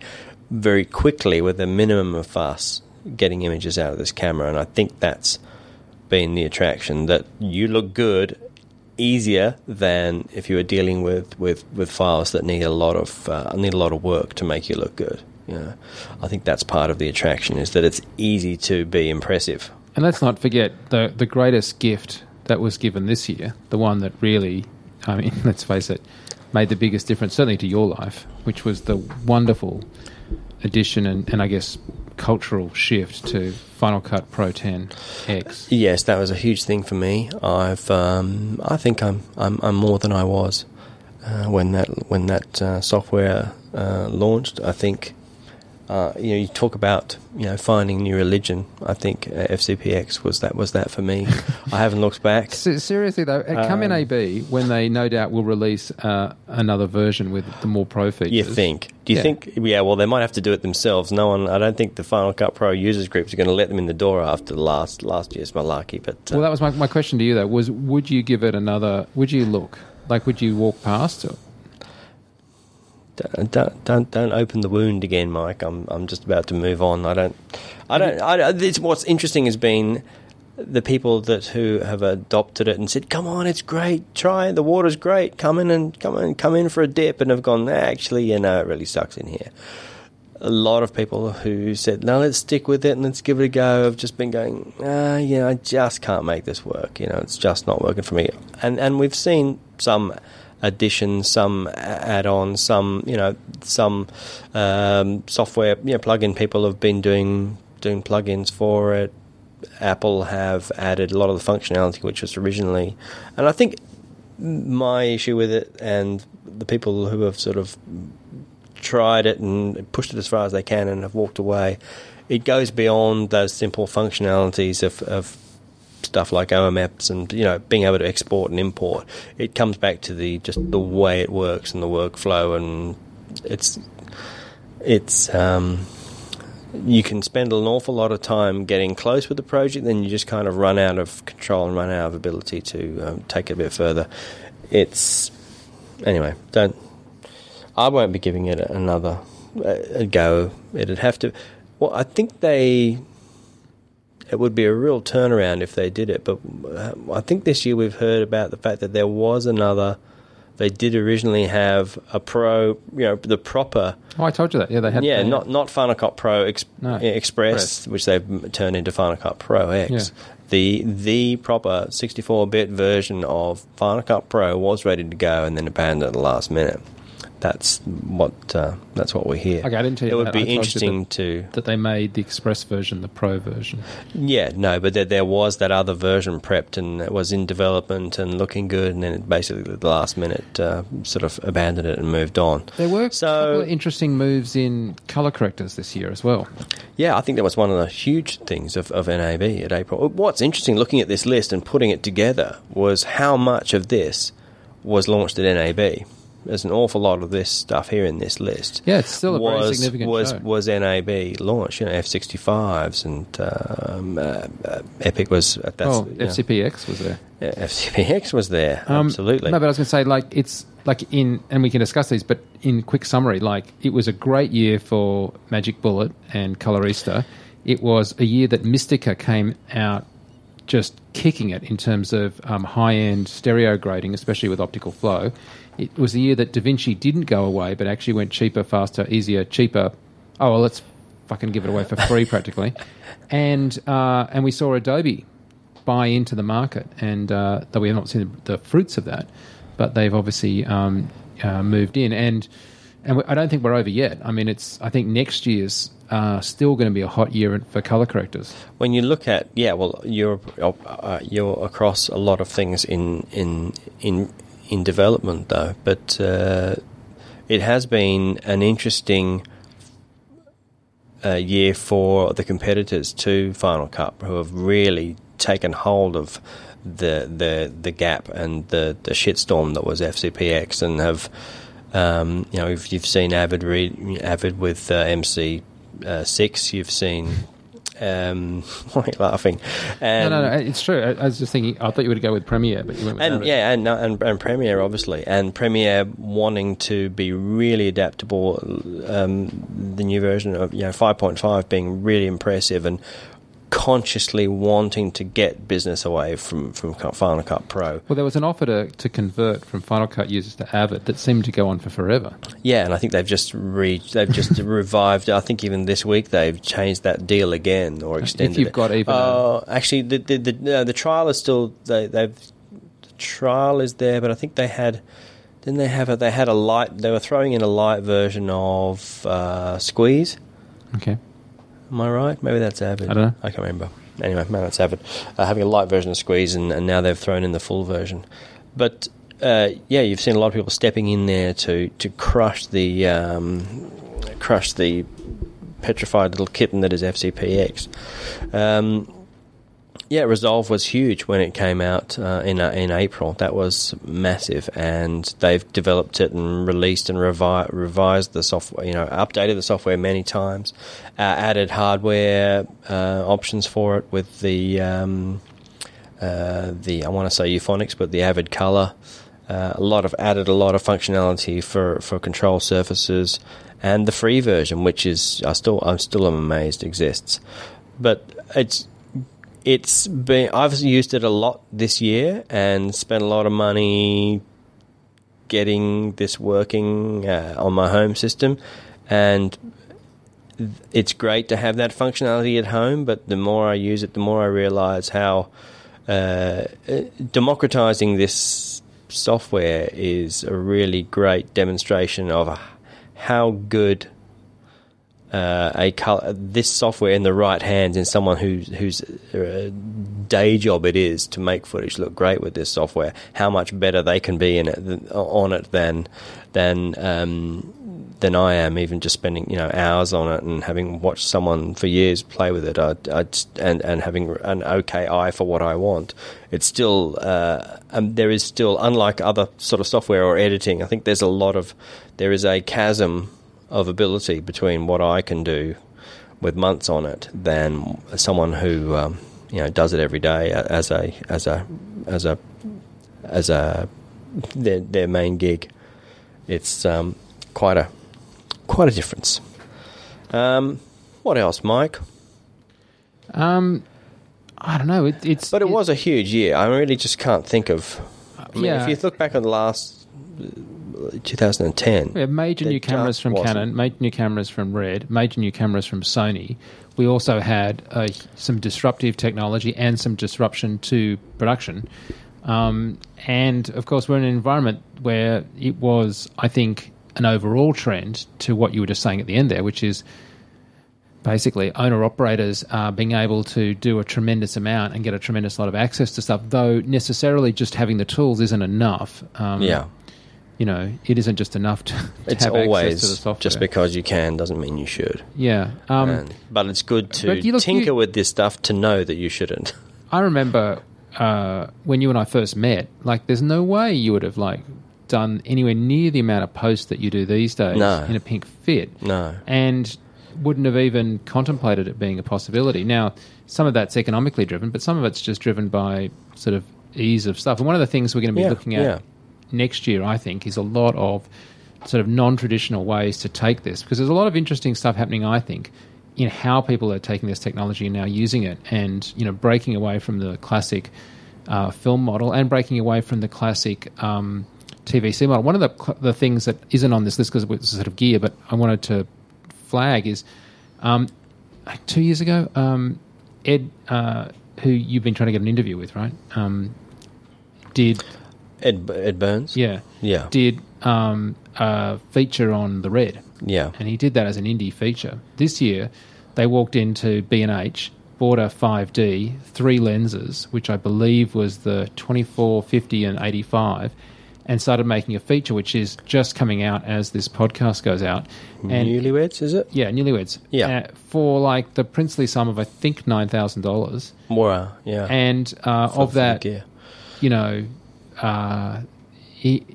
very quickly with a minimum of fuss getting images out of this camera, and I think that's been the attraction that you look good easier than if you were dealing with, with, with files that need a lot of uh, need a lot of work to make you look good. You know, I think that's part of the attraction is that it's easy to be impressive. And let's not forget the the greatest gift that was given this year, the one that really, I mean, let's face it, made the biggest difference, certainly to your life, which was the wonderful addition and, and I guess cultural shift to Final Cut Pro 10X. Yes, that was a huge thing for me. I've um, I think I'm I'm, I'm more than I was uh, when that when that uh, software uh, launched. I think uh, you know you talk about you know finding new religion. I think uh, FCPX was that was that for me. I haven't looked back. Se- seriously though, at Come in Um, AB when they no doubt will release uh, another version with the more pro features. You think? Do you Yeah. think? Yeah. Well, they might have to do it themselves. No one. I don't think the Final Cut Pro users groups are going to let them in the door after the last last year's malarkey. But uh, Well, that was my, my question to you though. Was would you give it another? Would you look like? Would you walk past? Or, Don't, don't don't open the wound again, Mike. I'm I'm just about to move on. I don't I don't. I, this, what's interesting has been the people that who have adopted it and said, "Come on, it's great. Try it. The water's great. Come in and come in, come in for a dip," and have gone. "Nah, Actually, you know, it really sucks in here. A lot of people who said, "No, let's stick with it and let's give it a go," have just been going, "Ah, yeah, I just can't make this work. You know, it's just not working for me." And and we've seen some additions, some add-ons, some you know, some um, software you know, plug-in people have been doing doing plugins for it. Apple have added a lot of the functionality which was originally, and I think my issue with it and the people who have sort of tried it and pushed it as far as they can and have walked away, it goes beyond those simple functionalities of, of stuff like OMAPs and you know being able to export and import. It comes back to the just the way it works and the workflow, and it's it's um, you can spend an awful lot of time getting close with the project, then you just kind of run out of control and run out of ability to um, take it a bit further. It's anyway. Don't. I won't be giving it another a, a go. It'd have to. Well, I think they. It would be a real turnaround if they did it, but uh, I think this year we've heard about the fact that there was another. They did originally have a pro, you know, the proper oh, I told you that. Yeah, they had. yeah, the- not not Final Cut Pro ex- No, Express, Express. which they've turned into Final Cut Pro X. Yeah. The the proper 64-bit version of Final Cut Pro was ready to go and then abandoned at the last minute. That's what uh, that's what we hear. Okay, I didn't tell you It would that. Be interesting to that they made the Express version, the Pro version. yeah no, but there, there was that other version prepped and it was in development and looking good, and then it basically at the last minute uh, sort of abandoned it and moved on. There were So- a couple of interesting moves in color correctors this year as well. Yeah, I think that was one of the huge things of, of NAB at April. What's interesting looking at this list and putting it together was how much of this was launched at NAB. There's an awful lot of this stuff here in this list. Yeah, it's still a very was, significant was, show. Was NAB launched? You know, F65s and um, uh, uh, Epic was. uh, That's, well, you know, FCPX was there. yeah, FCPX was there. Um, absolutely. No, but I was going to say, like, it's like in, and we can discuss these, but in quick summary, like, it was a great year for Magic Bullet and Colorista. It was a year that Mistika came out just kicking it in terms of um, high end stereo grading, especially with optical flow. It was a year that Da Vinci didn't go away, but actually went cheaper, faster, easier, cheaper. Oh, well, let's fucking give it away for free practically. And, uh, and we saw Adobe buy into the market, and uh, though we have not seen the fruits of that, but they've obviously um, uh, moved in, and and we, I don't think we're over yet. I mean, it's I think next year's uh, still going to be a hot year for color correctors. when you look at yeah, well, you're uh, you're across a lot of things in in in in development though, but uh, it has been an interesting uh, year for the competitors to Final Cut, who have really taken hold of the the the gap and the the shitstorm that was FCPX, and have um, you know if you've seen Avid read Avid with uh, MC uh, six, you've seen. Um, why are you laughing? No, And, no, no, it's true. I, I was just thinking. I thought you would go with Premiere, but you went with and yeah, and, and and Premiere obviously, and Premiere wanting to be really adaptable. Um, the new version of you know five point five being really impressive and consciously wanting to get business away from from Final Cut Pro. Well, there was an offer to, to convert from Final Cut users to Avid that seemed to go on for forever. Yeah, and I think they've just re- they've just revived. I think even this week they've changed that deal again or extended. It. You've it. got even Oh, actually, the the the, uh, the trial is still they they've the trial is there, but I think they had. Didn't they have a? They had a light. They were throwing in a light version of uh, Squeeze. Okay. Am I right? Maybe that's Avid. I don't know. I can't remember. Anyway, maybe that's Avid. Uh, having a light version of Squeeze, and, and now they've thrown in the full version. But uh, yeah, you've seen a lot of people stepping in there to to crush the um, crush the petrified little kitten that is FCPX. Um, yeah, Resolve was huge when it came out uh, in uh, in April. That was massive, and they've developed it and released and revi- revised the software. You know, updated the software many times, uh, added hardware uh, options for it with the um, uh, the I want to say Euphonix, but the Avid Color. Uh, a lot of added a lot of functionality for, for control surfaces, and the free version, which is I still I'm still amazed exists, but it's it's been I've used it a lot this year and spent a lot of money getting this working uh, on my home system. And it's great to have that functionality at home but the more I use it the more I realize how uh, democratizing this software is a really great demonstration of how good uh, a color, this software in the right hands in someone whose whose uh, day job it is to make footage look great with this software, how much better they can be in it on it than than um, than I am. Even just spending you know hours on it and having watched someone for years play with it, I, I just- and and having an okay eye for what I want, it's still uh, um, there is still unlike other sort of software or editing. I think there's a lot of there is a chasm of ability between what I can do with months on it than someone who um, you know does it every day as a as a as a as a their their main gig. It's um, quite a quite a difference. Um, what else, Mike? Um, I don't know. It, it's But it was a huge year. I really just can't think of. I mean, Yeah. if you look back on the last 2010, We have major new cameras from wasn't. Canon, major new cameras from Red, major new cameras from Sony. We also had uh, some disruptive technology and some disruption to production. Um, and of course, we're in an environment where it was, I think, an overall trend to what you were just saying at the end there, which is basically owner operators uh, being able to do a tremendous amount and get a tremendous lot of access to stuff, though necessarily just having the tools isn't enough. Um, yeah, you know, it isn't just enough to, to it's have access to the software. just because you can doesn't mean you should. Yeah. Um, And- but it's good to you look- tinker you- with this stuff to know that you shouldn't. I remember uh, when you and I first met. Like, there's no way you would have like done anywhere near the amount of posts that you do these days No. in a pink fit. No. and wouldn't have even contemplated it being a possibility. Now, some of that's economically driven, but some of it's just driven by sort of ease of stuff. And one of the things we're going to be Yeah, looking at yeah. Next year, I think, is a lot of sort of non-traditional ways to take this because there's a lot of interesting stuff happening. I think in how people are taking this technology and now using it, and you know, breaking away from the classic uh, film model and breaking away from the classic. Um, TVC model. One of the the things that isn't on this list because it's sort of gear, but I wanted to flag is um, two years ago, um, Ed, uh, who you've been trying to get an interview with, right? Um, did Ed, Ed Burns? yeah, Yeah. did um, a feature on the red, Yeah. and he did that as an indie feature. This year, they walked into B and H, bought a 5D, three lenses, which I believe was the 24, 50, and 85, and started making a feature which is just coming out as this podcast goes out. And Newlyweds, is it? yeah, Newlyweds. Yeah. Uh, for like the princely sum of I think nine thousand dollars, Wow, yeah. and uh, of that, you know, uh, he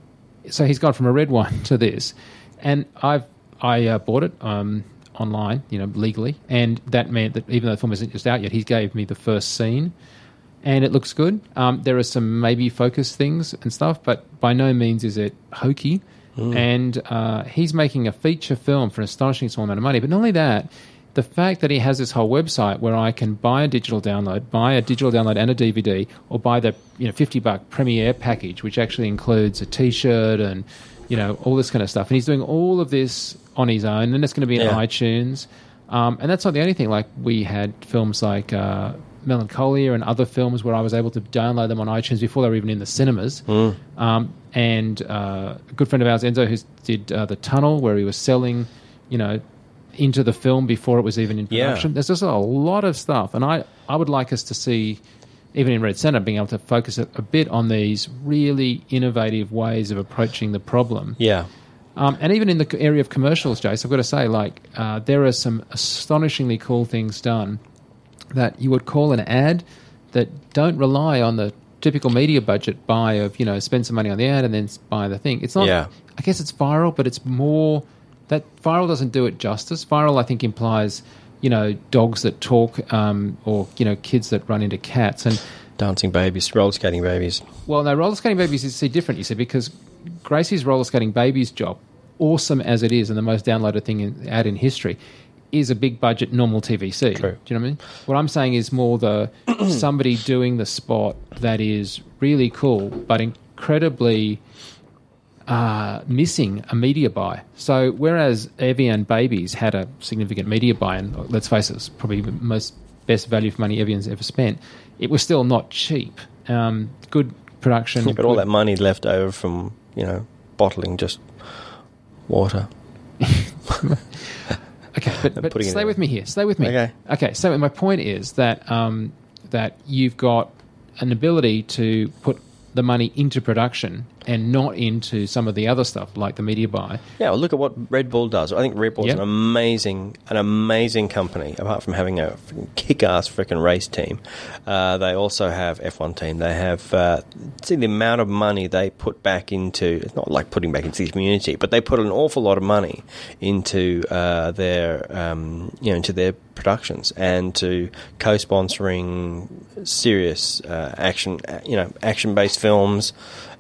so he's gone from a red one to this, and I've I uh, bought it um, online, you know, legally, and that meant that even though the film isn't just out yet, he gave me the first scene, and it looks good. Um, there are some maybe focus things and stuff, but by no means is it hokey. And uh, he's making a feature film for an astonishingly small amount of money. But not only that, the fact that he has this whole website where I can buy a digital download, buy a digital download and a DVD, or buy the you know fifty buck Premiere package, which actually includes a T-shirt and you know all this kind of stuff. And he's doing all of this on his own, and it's going to be in Yeah. iTunes. Um, and that's not the only thing. Like we had films like uh, Melancholia and other films where I was able to download them on iTunes before they were even in the cinemas. Um, and uh, a good friend of ours, Enzo, who did uh, the Tunnel, where he was selling, you know, into the film before it was even in Yeah. production. There's just a lot of stuff, and I I would like us to see. Even in Red Center, being able to focus a, a bit on these really innovative ways of approaching the problem. Yeah. Um, and even in the area of commercials, Jace, I've got to say, like, uh, there are some astonishingly cool things done that you would call an ad that don't rely on the typical media budget buy of, you know, spend some money on the ad and then buy the thing. It's not, Yeah. I guess it's viral, but it's more that viral doesn't do it justice. Viral, I think, implies, you know, dogs that talk um, or, you know, kids that run into cats. And Dancing babies, roller skating babies. well, no, roller skating babies is see different. You see, because Gracie's roller skating babies job, awesome as it is, and the most downloaded thing in, ad in history, is a big budget normal TVC. True. Do you know what I mean? What I'm saying is more the somebody doing the spot that is really cool, but incredibly uh, missing a media buy. So whereas Evian Babies had a significant media buy, and let's face it, it's probably the most best value for money Evian's ever spent, it was still not cheap. Um, good production. But all that money left over from, you know, bottling just water. Okay, but, but stay in. with me here. Stay with me. Okay. Okay. So my point is that um, that you've got an ability to put the money into production and not into some of the other stuff like the media buy. Yeah, well, look at what Red Bull does. I think Red Bull's Yep. an amazing, an amazing company. Apart from having a kick-ass freaking race team, uh, they also have F1 team. They have uh, see the amount of money they put back into. It's not like putting back into the community, but they put an awful lot of money into uh, their, um, you know, into their productions and to co-sponsoring serious uh, action, uh, you know, action-based films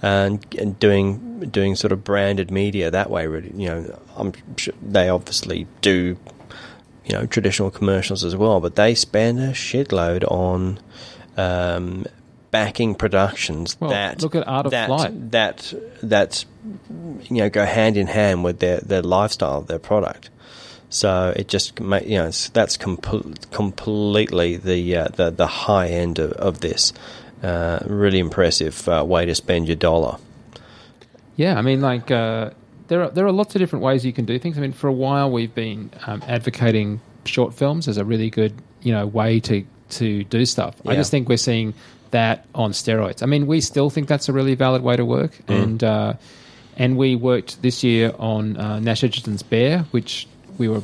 and, and doing doing sort of branded media that way. Really, you know, I'm sure they obviously do, you know, traditional commercials as well, but they spend a shitload on. Um, backing productions Well, that look at Art of that, Flight. that that's you know go hand in hand with their their lifestyle, their product. So it just you know that's com- completely the uh, the the high end of, of this. Uh, really impressive uh, way to spend your dollar. Yeah, I mean, like uh, there are there are lots of different ways you can do things. I mean, for a while we've been um, advocating short films as a really good you know way to to do stuff. I just think we're seeing that on steroids. I mean, we still think that's a really valid way to work, and uh, and we worked this year on uh, Nash Edgerton's Bear, which we were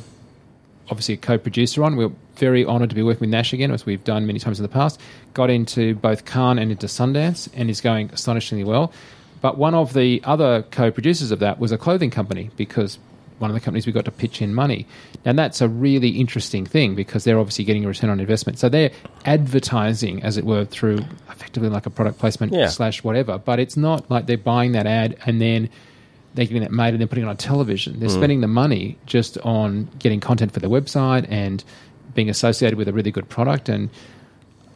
obviously a co-producer on. We're very honoured to be working with Nash again, as we've done many times in the past. Got into both Cannes and into Sundance, and is going astonishingly well. But one of the other co-producers of that was a clothing company because one of the companies we got to pitch in money. And that's a really interesting thing because they're obviously getting a return on investment. So they're advertising, as it were, through effectively like a product placement Yeah. slash whatever. But it's not like they're buying that ad and then they're getting that made and then putting it on television. They're mm. spending the money just on getting content for their website and being associated with a really good product. And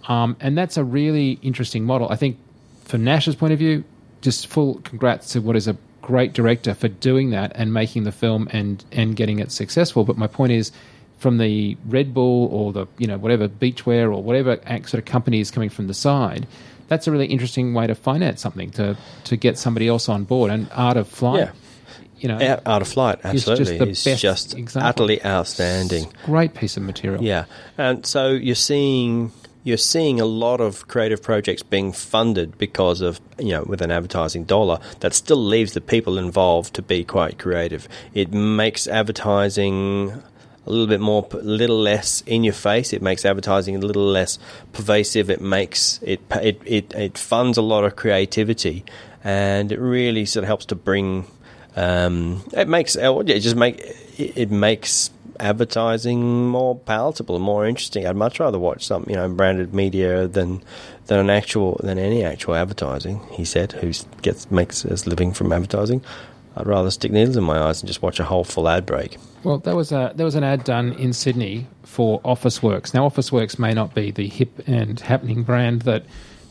um, and that's a really interesting model. I think from Nash's point of view, just full congrats to what is a great director for doing that and making the film and and getting it successful. But my point is, from the Red Bull or the you know whatever beachwear or whatever sort of company is coming from the side, that's a really interesting way to finance something to to get somebody else on board. And Art of Flight, Yeah. You know, Out, out of flight, just absolutely. best just example. utterly outstanding. great piece of material. Yeah, and so you're seeing you're seeing a lot of creative projects being funded because of you know with an advertising dollar that still leaves the people involved to be quite creative. It makes advertising a little bit more, a little less in your face. It makes advertising a little less pervasive. It makes it it it, it funds a lot of creativity, and it really sort of helps to bring. Um, it makes it just make it makes advertising more palatable, more interesting. I'd much rather watch some, you know, branded media than than an actual than any actual advertising. He said, who gets makes his living from advertising. I'd rather stick needles in my eyes and just watch a whole full ad break. Well, there was a there was an ad done in Sydney for Officeworks. Now, Officeworks may not be the hip and happening brand that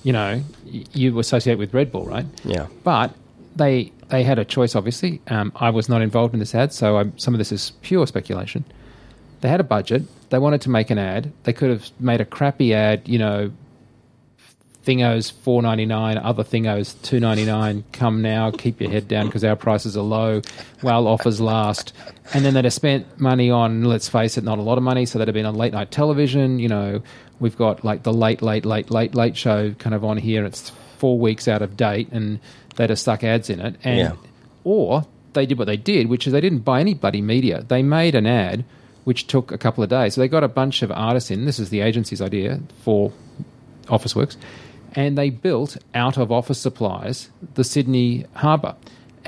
you know you associate with Red Bull, right? Yeah, but they they had a choice. Obviously, um, I was not involved in this ad, so I'm, some of this is pure speculation. They had a budget. They wanted to make an ad. They could have made a crappy ad, you know, Thingos four ninety nine, other Thingos two ninety nine. Come now, keep your head down because our prices are low while offers last. And then they'd have spent money on, let's face it, not a lot of money. So they'd have been on late night television. You know, we've got like the late, late, late, late, late show kind of on here. It's four weeks out of date, and they'd have stuck ads in it. And Yeah. or they did what they did, which is they didn't buy any bloody media. They made an ad which took a couple of days. So they got a bunch of artists in. This is the agency's idea for Officeworks, and they built out of office supplies the Sydney Harbour.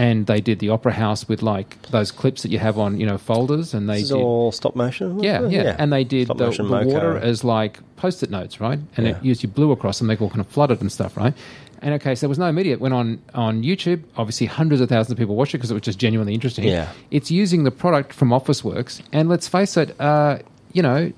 And they did the Opera House with like those clips that you have on you know folders, and they this is did all stop motion. yeah, yeah, and they did Stop the, motion the water as like post-it notes, right? And Yeah. it used you blew across and they all kind of flooded and stuff, right? And okay, so there was no media. It went on on YouTube. Obviously, hundreds of thousands of people watched it because it was just genuinely interesting. Yeah. it's using the product from Officeworks, and let's face it, uh, you know,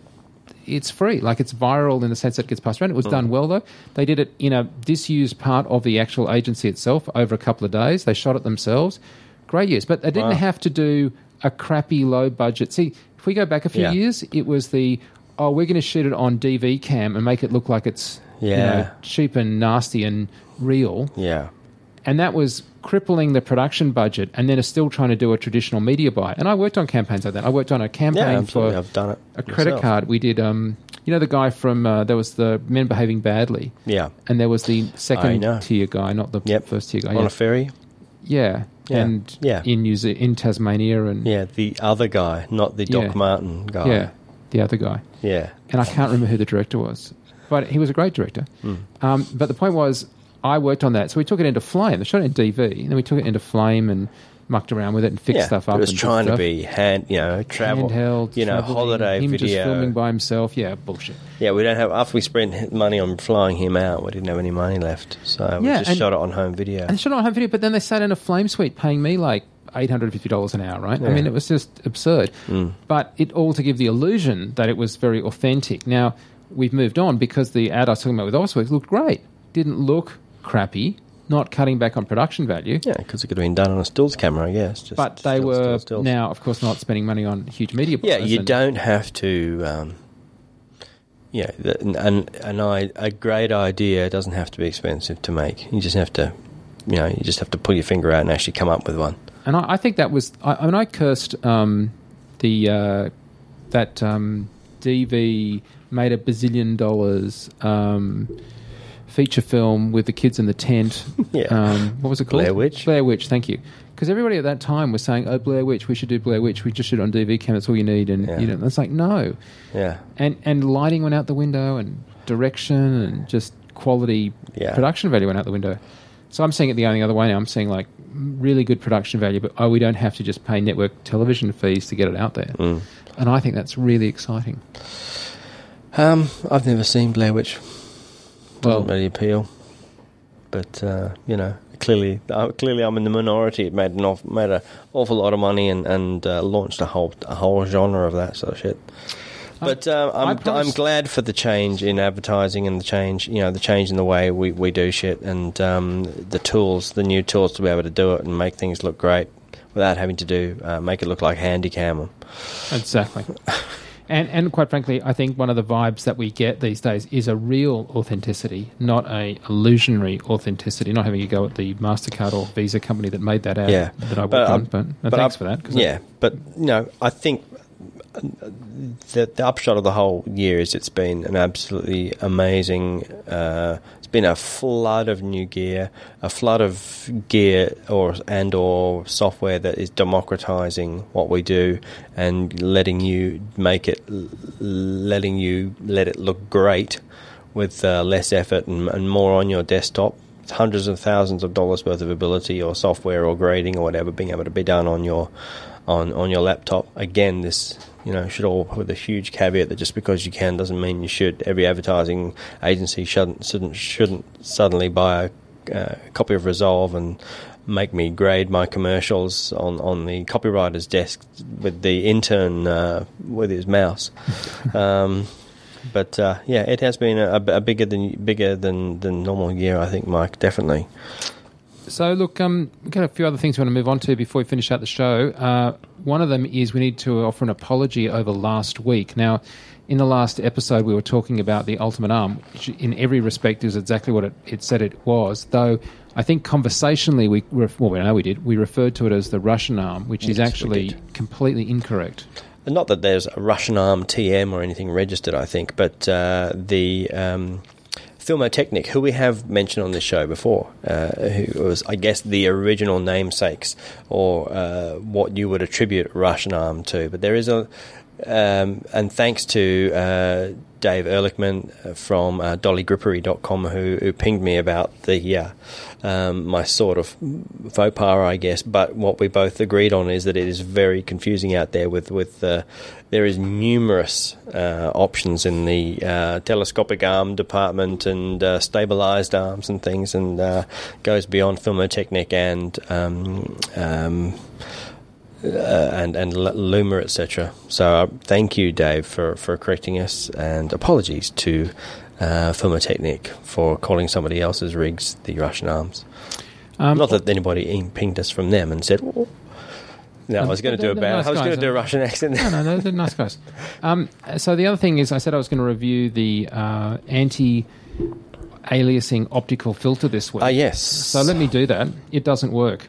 it's free. Like it's viral in the sense that it gets passed around. It was done hmm. well though. They did it in a disused part of the actual agency itself over a couple of days. They shot it themselves. Great use, but they didn't Wow. have to do a crappy low budget. See, if we go back a few Yeah. years, it was the oh, we're going to shoot it on DV cam and make it look like it's you know, Yeah. cheap and nasty and real, Yeah, and that was crippling the production budget. And then are still trying to do a traditional media buy. And I worked on campaigns like that. I worked on a campaign absolutely. for I've done it. a credit card. We did, um, you know, the guy from uh, there was the men behaving badly, Yeah, and there was the second tier guy, not the Yep. first tier guy. on Yeah, a ferry. yeah. Yeah. and Yeah. in New Ze- in Tasmania, and Yeah, the other guy, not the Doc Yeah. Martin guy. yeah, the other guy. yeah, and I can't remember who the director was, but he was a great director. Hmm. Um, but the point was, I worked on that, so we took it into Flame. They shot it in DV, and then we took it into Flame and mucked around with it and fixed yeah. stuff up. It was trying to be hand, you know, travel, handheld, you know, holiday him video. just filming by himself. Yeah, bullshit. Yeah, we don't have. After we spent money on flying him out, we didn't have any money left, so we Yeah, just and- shot it on home video. And shot it on home video, but then they sat in a Flame suite paying me like eight hundred fifty dollars an hour, right? I mean, it was just absurd. Mm. But it all to give the illusion that it was very authentic. Now we've moved on because the ad I was talking about with Officeworks looked great. Didn't look crappy. Not cutting back on production value. Yeah, because it could have been done on a stills camera, I guess. Just But they stills, were stills, stills. now, of course, not spending money on huge media. Yeah, you and- don't have to. Um, yeah, and, an, an, i- a great idea doesn't have to be expensive to make. You just have to, you know, you just have to pull your finger out and actually come up with one. And I, I think that was. I, I mean, I cursed um, the uh, that um, DV made a bazillion dollars um, feature film with the kids in the tent. Yeah. Um, what was it called? Blair Witch. Blair Witch. Thank you. Because everybody at that time was saying, "Oh, Blair Witch. We should do Blair Witch. We just shoot it on DV cam. That's all you need." And Yeah. you know, it's like no. Yeah, And and lighting went out the window, and direction, and just quality Yeah. production value went out the window. So I'm seeing it the only other way now. I'm seeing like really good production value, but oh, we don't have to just pay network television fees to get it out there. Mm. And I think that's really exciting. Um, I've never seen Blair Witch. Doesn't Well- really appeal. But uh, you know, clearly, uh, clearly, I'm in the minority. It made an off, made an awful lot of money and and uh, launched a whole a whole genre of that sort of shit. But uh, I'm I'm glad for the change in advertising and the change, you know, the change in the way we, we do shit and um, the tools, the new tools to be able to do it and make things look great without having to do uh, make it look like handycam. Exactly. And, and quite frankly, I think one of the vibes that we get these days is a real authenticity, not a illusionary authenticity. Not having you go at the Mastercard or Visa company that made that ad Yeah, that I worked But, on. um, But, but thanks I- for that. Yeah, but you know, I think the, the upshot of the whole year is it's been an absolutely amazing. Uh, it's been a flood of new gear, a flood of gear or and or software that is democratizing what we do and letting you make it, letting you let it look great with uh, less effort and, and more on your desktop hundreds of thousands of dollars worth of ability or software or grading or whatever being able to be done on your on on your laptop. Again, this you know should all with a huge caveat that just because you can doesn't mean you should. Every advertising agency shouldn't shouldn't, shouldn't suddenly buy a uh, copy of Resolve and make me grade my commercials on, on the copywriter's desk with the intern uh, with his mouse. um, but uh, yeah, it has been a, a, bigger than bigger than, than normal year, I think, Mike. Definitely. So, look, um, we've got a few other things we want to move on to before we finish out the show. Uh, one of them is we need to offer an apology over last week. Now, in the last episode, we were talking about the Ultimate Arm, which in every respect is exactly what it, it said it was, though I think conversationally, we well, we know we did, we referred to it as the Russian Arm, which yes, is actually completely incorrect. Not that there's a Russian Arm TM or anything registered, I think, but uh, the. Um, Filmotechnic, who we have mentioned on this show before, uh, who was, I guess, the original namesakes or uh, what you would attribute Russian Arm to. But there is a, um, and thanks to uh, Dave Ehrlichman from uh, DollyGrippery.com who, who pinged me about the uh, um, my sort of faux pas, I guess. But what we both agreed on is that it is very confusing out there. With with uh, there is numerous uh, options in the uh, telescopic arm department and uh, stabilized arms and things, and uh, goes beyond Filmotechnic and. Um, um, uh, and and Luma, etc. So uh, thank you, Dave, for, for correcting us, and apologies to uh, Filmotechnic for calling somebody else's rigs the Russian arms. Um, Not that anybody pinged us from them and said, oh. "No, I was going to do a bad. Nice I was going to do a Russian accent." no, no, they're nice guys. Um, so the other thing is, I said I was going to review the uh, anti aliasing optical filter this week. Ah, yes. So let me do that. It doesn't work.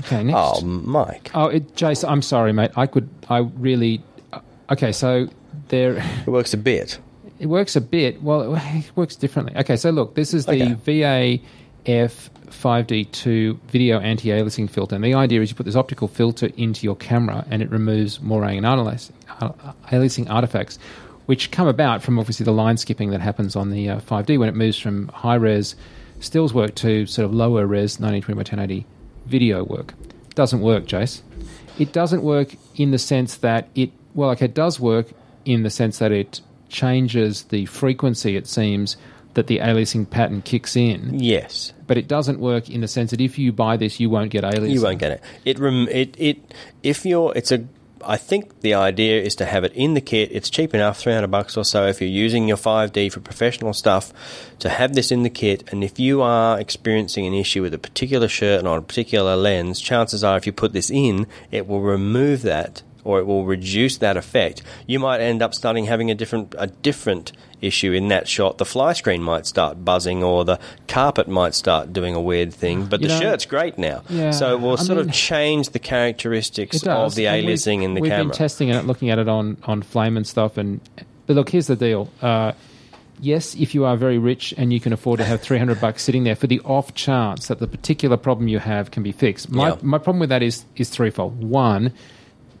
Okay, next. Oh, Mike. Oh, it, Jason, I'm sorry, mate. I could, I really. Uh, okay, so there. It works a bit. It works a bit. Well, it works differently. Okay, so look, this is the okay. VAF 5D2 video anti aliasing filter. And the idea is you put this optical filter into your camera and it removes moiré and aliasing artifacts, which come about from obviously the line skipping that happens on the uh, 5D when it moves from high res stills work to sort of lower res 1920 by 1080 video work. Doesn't work, Jace. It doesn't work in the sense that it, well, okay, it does work in the sense that it changes the frequency, it seems, that the aliasing pattern kicks in. Yes. But it doesn't work in the sense that if you buy this, you won't get aliasing. You won't get it. It, rem- it, it if you're, it's a I think the idea is to have it in the kit. It's cheap enough, 300 bucks or so if you're using your 5D for professional stuff, to have this in the kit. And if you are experiencing an issue with a particular shirt or a particular lens, chances are if you put this in, it will remove that or it will reduce that effect. You might end up starting having a different a different issue in that shot. The fly screen might start buzzing, or the carpet might start doing a weird thing. But you the know, shirt's great now, yeah, so it will I sort mean, of change the characteristics of the aliasing in the we've camera. We've been testing it, looking at it on on flame and stuff. And but look, here's the deal. Uh, yes, if you are very rich and you can afford to have 300 bucks sitting there for the off chance that the particular problem you have can be fixed. My, yeah. my problem with that is, is threefold. One,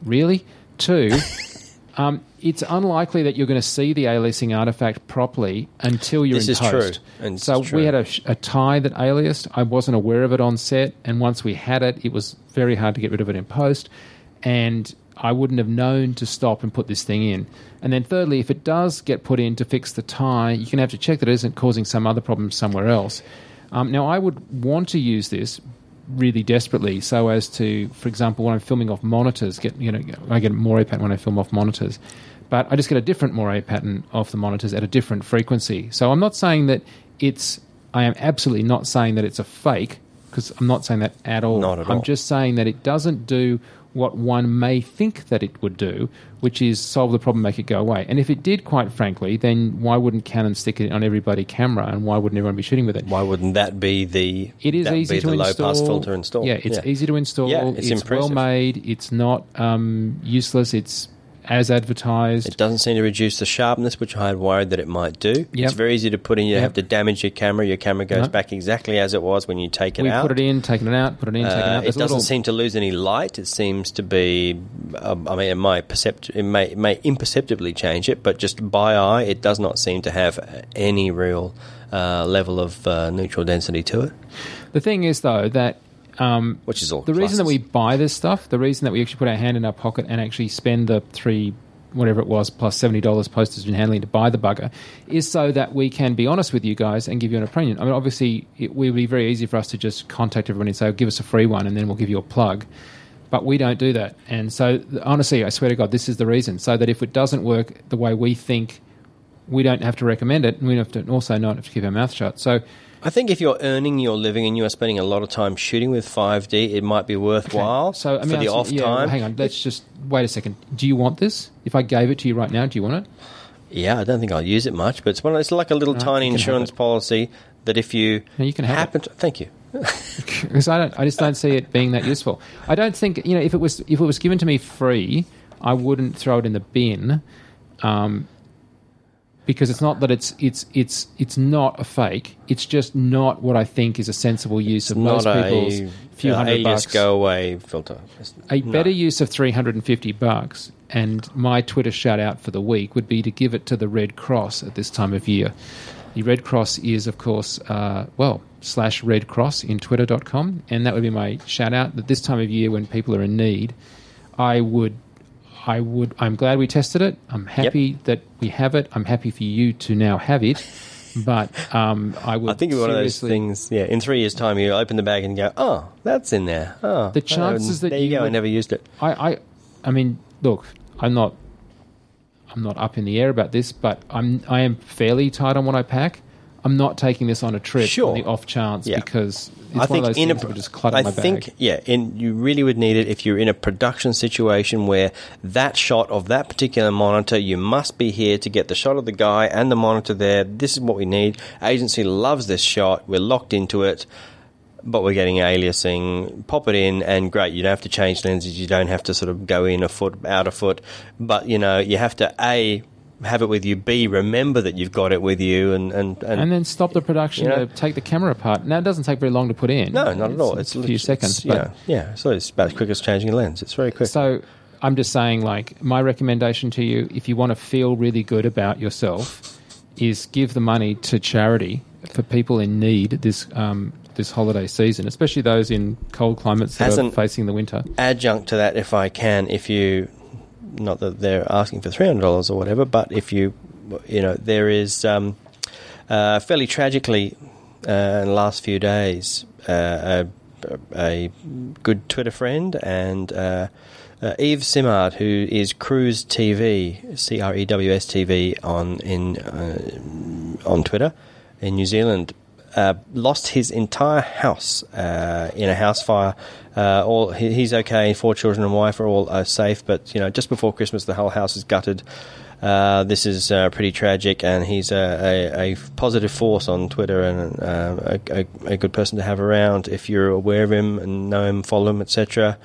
really? Two, um, it's unlikely that you're going to see the aliasing artifact properly until you're this in post. And so we had a, a, tie that aliased. I wasn't aware of it on set, and once we had it, it was very hard to get rid of it in post. And I wouldn't have known to stop and put this thing in. And then, thirdly, if it does get put in to fix the tie, you can have to check that it isn't causing some other problem somewhere else. Um, now, I would want to use this really desperately so as to, for example, when I'm filming off monitors, get you know, I get more pattern when I film off monitors but I just get a different moiré pattern off the monitors at a different frequency. So I'm not saying that it's, I am absolutely not saying that it's a fake, because I'm not saying that at all. Not at I'm all. just saying that it doesn't do what one may think that it would do, which is solve the problem, make it go away. And if it did, quite frankly, then why wouldn't Canon stick it on every bloody camera, and why wouldn't everyone be shooting with it? Why wouldn't that be the? It is easy to install. Low pass filter install. Yeah, it's yeah. easy to install. Yeah, it's, it's well made. It's not um, useless. It's as advertised. It doesn't seem to reduce the sharpness, which I had worried that it might do. Yep. It's very easy to put in. You Yep. have to damage your camera. Your camera goes No. back exactly as it was when you take it we out. put it in, taken it out, put it in, taken it Uh, out. it There's a doesn't little- seem to lose any light. It seems to be, um, I mean, it might percept, it may, it may imperceptibly change it, but just by eye, it does not seem to have any real uh, level of uh, neutral density to it, The thing is, though, that um, which is all. the reason that we buy this stuff, the reason that we actually put our hand in our pocket and actually spend the three, whatever it was, plus seventy dollars postage and handling to buy the bugger, is so that we can be honest with you guys and give you an opinion. I mean, obviously, it would be very easy for us to just contact everyone and say, "Give us a free one," and then we'll give you a plug. But we don't do that, and so honestly, I swear to God, this is the reason. So that if it doesn't work the way we think, we don't have to recommend it, and we don't have to also not have to keep our mouth shut. So. I think if you're earning your living and you are spending a lot of time shooting with 5D, it might be worthwhile So I mean, for the off yeah, time. Hang on, let's just wait a second. Do you want this? If I gave it to you right now, do you want it? Yeah, I don't think I'll use it much, but it's one. It's like a little No, tiny you can have insurance policy that if you No, you can have it. happen to, thank you. Because I don't, I just don't see it being that useful. I don't think you know if it was if it was given to me free, I wouldn't throw it in the bin. Um, because it's not that it's it's it's it's not a fake. It's just not what I think is a sensible use of most Not people's a few uh, hundred bucks. go away filter. It's- A no. better use of 350 bucks and my Twitter shout out for the week would be to give it to the Red Cross at this time of year. The Red Cross is, of course, uh, well, slash Red Cross in twitter.com. And that would be my shout out that this time of year when people are in need, I would. I would. I'm glad we tested it. I'm happy that we have it. I'm happy for you to now have it. But um, I would. I think it's one of those things. Yeah, in three years' time, you open the bag and go, "Oh, that's in there." Oh, The chances oh, that there you, you go. I never used it. I, I, I mean, look, I'm not, I'm not up in the air about this, but I'm, I am fairly tight on what I pack. I'm not taking this on a trip Sure. on the off chance Yeah. because it's I one think of those in things a, that would just clutter I my think bag. yeah, in, you really would need it if you're in a production situation where that shot of that particular monitor, you must be here to get the shot of the guy and the monitor there. This is what we need. Agency loves this shot. We're locked into it. But we're getting aliasing. Pop it in, and great. You don't have to change lenses. You don't have to sort of go in a foot, out a foot. But you know, you have to a have it with you. B remember that you've got it with you, and and, and, And then stop the production You know- to take the camera apart. Now it doesn't take very long to put in. No, not at all. It's, a few seconds. It's, but yeah, yeah. So it's about as quick as changing a lens. It's very quick. So I'm just saying, like, my recommendation to you, if you want to feel really good about yourself, is give the money to charity for people in need this um, this holiday season, especially those in cold climates that As are facing the winter. Adjunct to that, if I can, if you, not that they're asking for three hundred dollars or whatever, but if you, you know, there is um, uh, fairly tragically uh, in the last few days uh, a, a good Twitter friend and. Uh, uh, Eve Simard, who is Cruise TV, C R E W S TV on in uh, on Twitter in New Zealand, uh, lost his entire house uh, in a house fire. Uh, all he, he's okay. Four children and wife are all uh, safe, but you know, just before Christmas, the whole house is gutted. Uh, this is uh, pretty tragic, and he's a, a, positive force on Twitter and a, a, a good person to have around. If you're aware of him and know him, follow him, etc.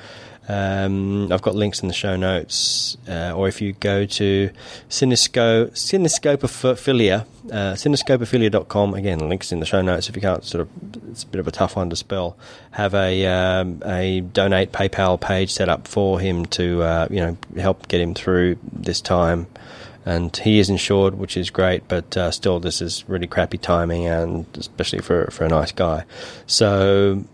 Um, I've got links in the show notes, uh, or if you go to Cinesco, Cinescopophilia, uh, cinescopophilia.com, again, links in the show notes if you can't sort of, it's a bit of a tough one to spell, have a, um, a donate PayPal page set up for him to, uh, you know, help get him through this time. And he is insured, which is great, but uh, still, this is really crappy timing, and especially for for a nice guy. So,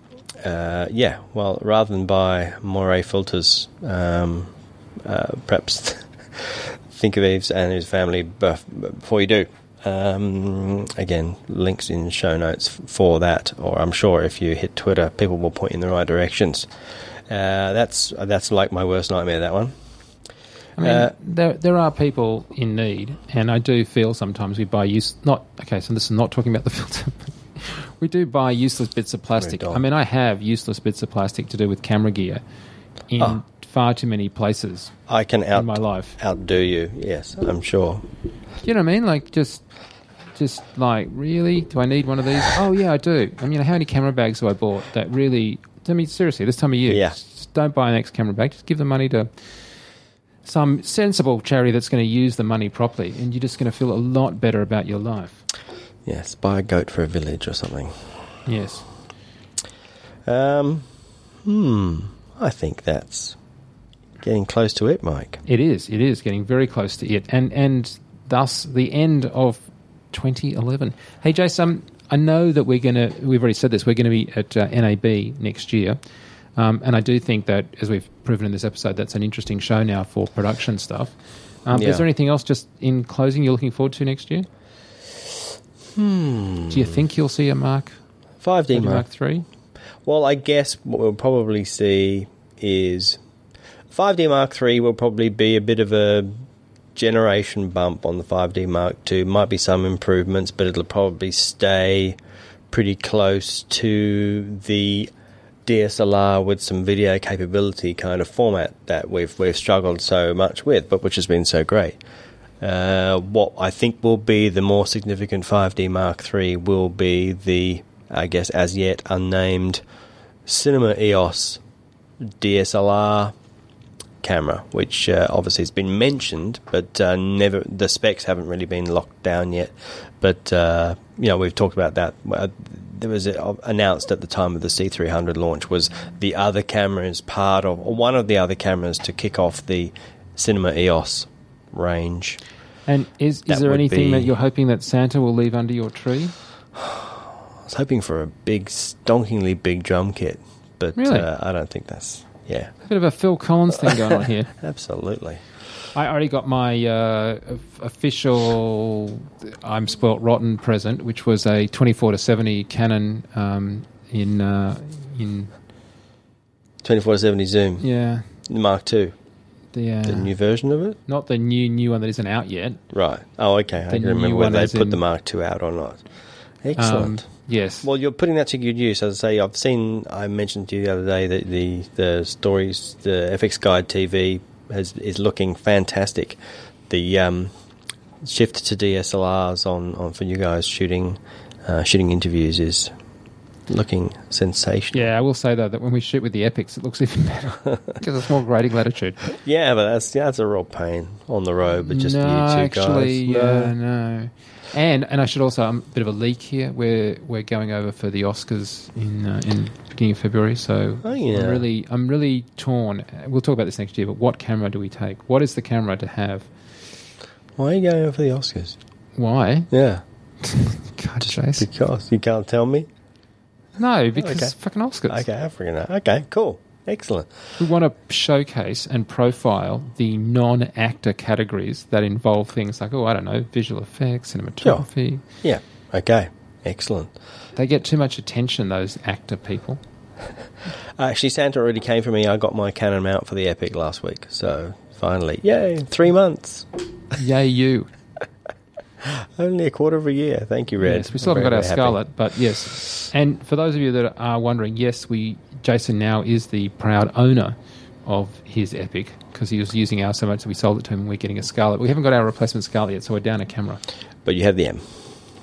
uh, yeah, well, rather than buy moiré filters, um, uh, perhaps think of Eves and his family bef- before you do. Um, again, links in show notes for that, or I'm sure if you hit Twitter, people will point you in the right directions. Uh, that's that's like my worst nightmare. That one. I mean, Uh, there there are people in need, and I do feel sometimes we buy use not okay. So this is not talking about the filter. We do buy useless bits of plastic. I mean, I have useless bits of plastic to do with camera gear in Oh. far too many places I can out in my life. outdo you. Yes, I'm sure. You know what I mean? Like just. Just like, really? Do I need one of these? Oh, yeah, I do. I mean, how many camera bags have I bought that really. I mean, seriously, this time of year, Yeah. just don't buy an X camera bag. Just give the money to some sensible charity that's going to use the money properly, and you're just going to feel a lot better about your life. Yes, buy a goat for a village or something. Yes. Um, hmm. I think that's getting close to it, Mike. It is. It is getting very close to it, and and thus the end of 2011. Hey, Jason, I know that we're going to. We've already said this. We're going to be at uh, NAB next year, um, and I do think that, as we've proven in this episode, that's an interesting show now for production stuff. Um, Yeah. Is there anything else, just in closing, you're looking forward to next year? Hmm. Do you think you'll see a Mark 5D Mark Mark. Three? Well, I guess what we'll probably see is 5D Mark III will probably be a bit of a generation bump on the 5D Mark II. Might be some improvements, but it'll probably stay pretty close to the DSLR with some video capability kind of format that we've we've struggled so much with, but which has been so great. Uh, what I think will be the more significant 5D Mark III will be the, I guess, as yet unnamed Cinema EOS DSLR camera, which uh, obviously has been mentioned, but uh, never the specs haven't really been locked down yet. But uh, you know, we've talked about that. Uh, There was announced at the time of the C300 launch was the other camera is part of or one of the other cameras to kick off the Cinema EOS range. And is, is there anything be- that you're hoping that Santa will leave under your tree? I was hoping for a big, stonkingly big drum kit, but Really? uh, I don't think that's yeah, A bit of a Phil Collins thing going on here. absolutely. I already got my uh, official I'm spoilt rotten present, which was a 24 to 70 Canon um, in uh, in seventy zoom yeah Mark II, the, uh, the new version of it. not the new new one that isn't out yet. Right. Oh, okay. I The can remember whether they put in- the Mark II out or not. Um, Excellent. yes. well, you're putting that to good use. As I say, I've seen. I mentioned to you the other day that the the stories, the fxguide TV has is looking fantastic. The um, shift to DSLRs on, on for you guys shooting uh, shooting interviews is looking sensational. yeah, I will say though that when we shoot with the Epics, it looks even better because it's more grading latitude. Yeah, but that's yeah, that's a real pain on the road. But just no, you two actually, guys. uh, no. And and I should also um, a bit of a leak here. We're we're going over for the Oscars in uh, in beginning of February. So Oh, yeah. I'm really I'm really torn. We'll talk about this next year. But what camera do we take? What is the camera to have? Why are you going over for the Oscars? Why? Yeah, God, Chase. because you can't tell me. No, because Okay. fucking Oscars. Okay, I freaking know. Okay, cool, excellent. We want to showcase and profile the non-actor categories that involve things like, oh, I don't know, visual effects, cinematography. Yeah, okay, excellent. They get too much attention, those actor people. Uh, actually, Santa already came for me. I got my Canon mount for the Epic last week, so finally, yay! Three months, Yay, you. only a quarter of a year. Thank you, Red. Yes, we still I'm haven't got our happy. Scarlet, but yes. And for those of you that are wondering, yes, we Jason now is the proud owner of his Epic because he was using ours so much that we sold it to him and we're getting a Scarlet. We haven't got our replacement Scarlet yet, so we're down a camera. But you have the M.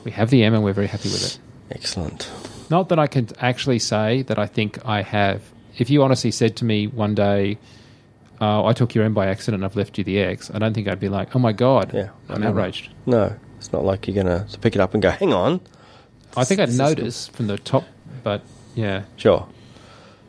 We have the M and we're very happy with it. Excellent. Not that I can actually say that I think I have. If you honestly said to me one day, uh, I took your M by accident and I've left you the X, I don't think I'd be like, oh my God, Yeah, I'm outraged. No, it's not like you're gonna pick it up and go, "Hang on." I think I'd notice from the top, but yeah. Sure,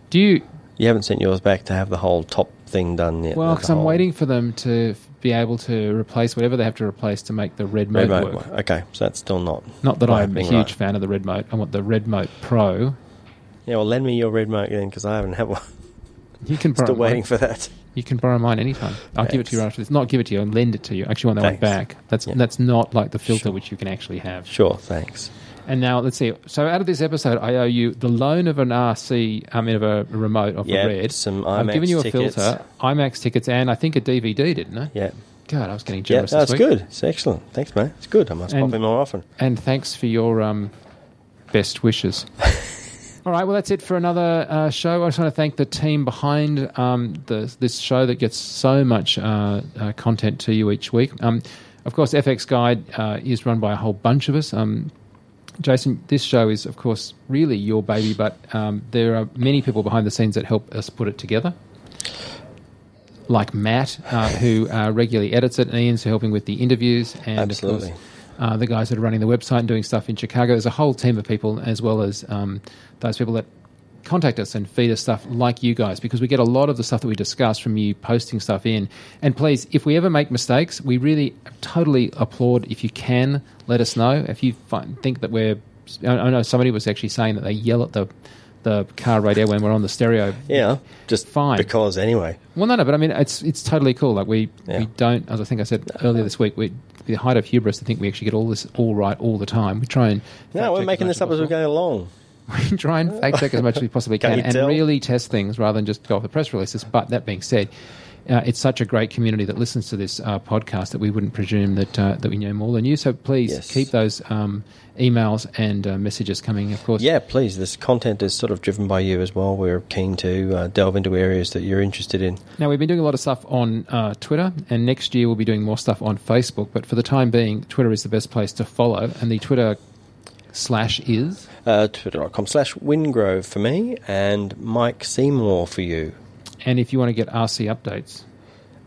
Do you, you haven't sent yours back to have the whole top thing done yet. Well, because I'm whole waiting for them to be able to replace whatever they have to replace to make the red mode Red work. Okay, so that's still not. Not that I'm a huge right. fan of the REDmote. I want the REDmote pro. Yeah, well, lend me your REDmote then, because I haven't had one. You can Still waiting for that. You can borrow mine anytime. I'll give it to you Thanks. after this. Not give it to you. I'll lend it to you. I actually want that one back. That's Yeah. that's not like the filter Sure. which you can actually have. Sure, thanks. And now let's see. So out of this episode, I owe you the loan of an RC. I mean, of a remote of Yeah, a red. some I've IMAX given you a tickets. filter, IMAX tickets, and I think a DVD, didn't I? Yeah, God, I was getting yeah, generous. that's this week. good. It's excellent. Thanks, mate. It's good. I must And- pop in more often. And thanks for your um, best wishes. All right, well, that's it for another uh, show. I just want to thank the team behind um, the, this show that gets so much uh, uh, content to you each week. Um, of course, fxguide uh, is run by a whole bunch of us. Um, Jason, this show is, of course, really your baby, but um, there are many people behind the scenes that help us put it together. like Matt, uh, who uh, regularly edits it, and Ian's helping with the interviews, and Absolutely. of course, uh, the guys that are running the website and doing stuff in Chicago. There's a whole team of people, as well as um, those people that contact us and feed us stuff like you guys, because we get a lot of the stuff that we discuss from you posting stuff in. And please, if we ever make mistakes, we really totally applaud if you can let us know. If you find, think that we're, I I know somebody was actually saying that they yell at the the car radio when we're on the stereo. Yeah, just Fine. because anyway. Well, no, no, but I mean, it's it's totally cool. Like we Yeah. we don't, as I think I said earlier this week, we the height of hubris to think we actually get all this all right all the time. We try and No, we're making this up as possible. going along. We try and fact check as much as we possibly Can can, and tell? really test things rather than just go off the press releases. But that being said, uh, it's such a great community that listens to this uh, podcast that we wouldn't presume that uh, that we know more than you. So please Yes. keep those um, emails and uh, messages coming. Of course, Yeah, please. This content is sort of driven by you as well. We're keen to uh, delve into areas that you're interested in. Now, we've been doing a lot of stuff on uh, Twitter, and next year we'll be doing more stuff on Facebook. But for the time being, Twitter is the best place to follow, and the Twitter slash is. Uh, Twitter.com slash Wingrove for me and Mike Seymour for you. And if you want to get RC updates,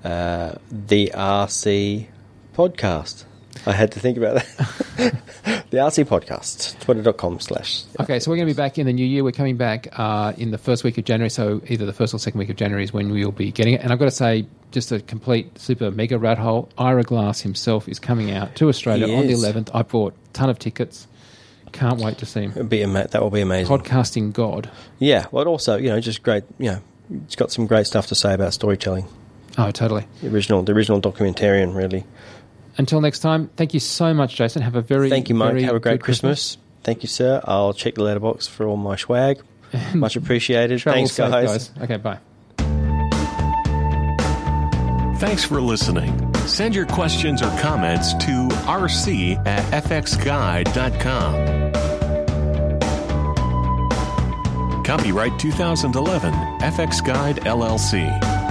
Uh, the RC podcast. I had to think about that. the RC podcast. Twitter.com slash. okay, so we're going to be back in the new year. We're coming back uh, in the first week of January, so either the first or second week of January is when we'll be getting it. And I've got to say, just a complete super mega rat hole. Ira Glass himself is coming out to Australia on the 11th. I bought a ton of tickets. Can't wait to see him. It'd be ama- that will be amazing. Podcasting God. Yeah, well, also, you know, just great, you know, it's got some great stuff to say about storytelling. Oh, totally. The original, the original documentarian, really. Until next time, thank you so much, Jason. Have a very Thank you, Mike. Have a great good Christmas. Thank you, sir. I'll check the letterbox for all my swag. Much appreciated. Travel Thanks, safe, guys. Okay, bye. Thanks for listening. Send your questions or comments to rc at fxguide.com. Copyright 2011, fxguide LLC.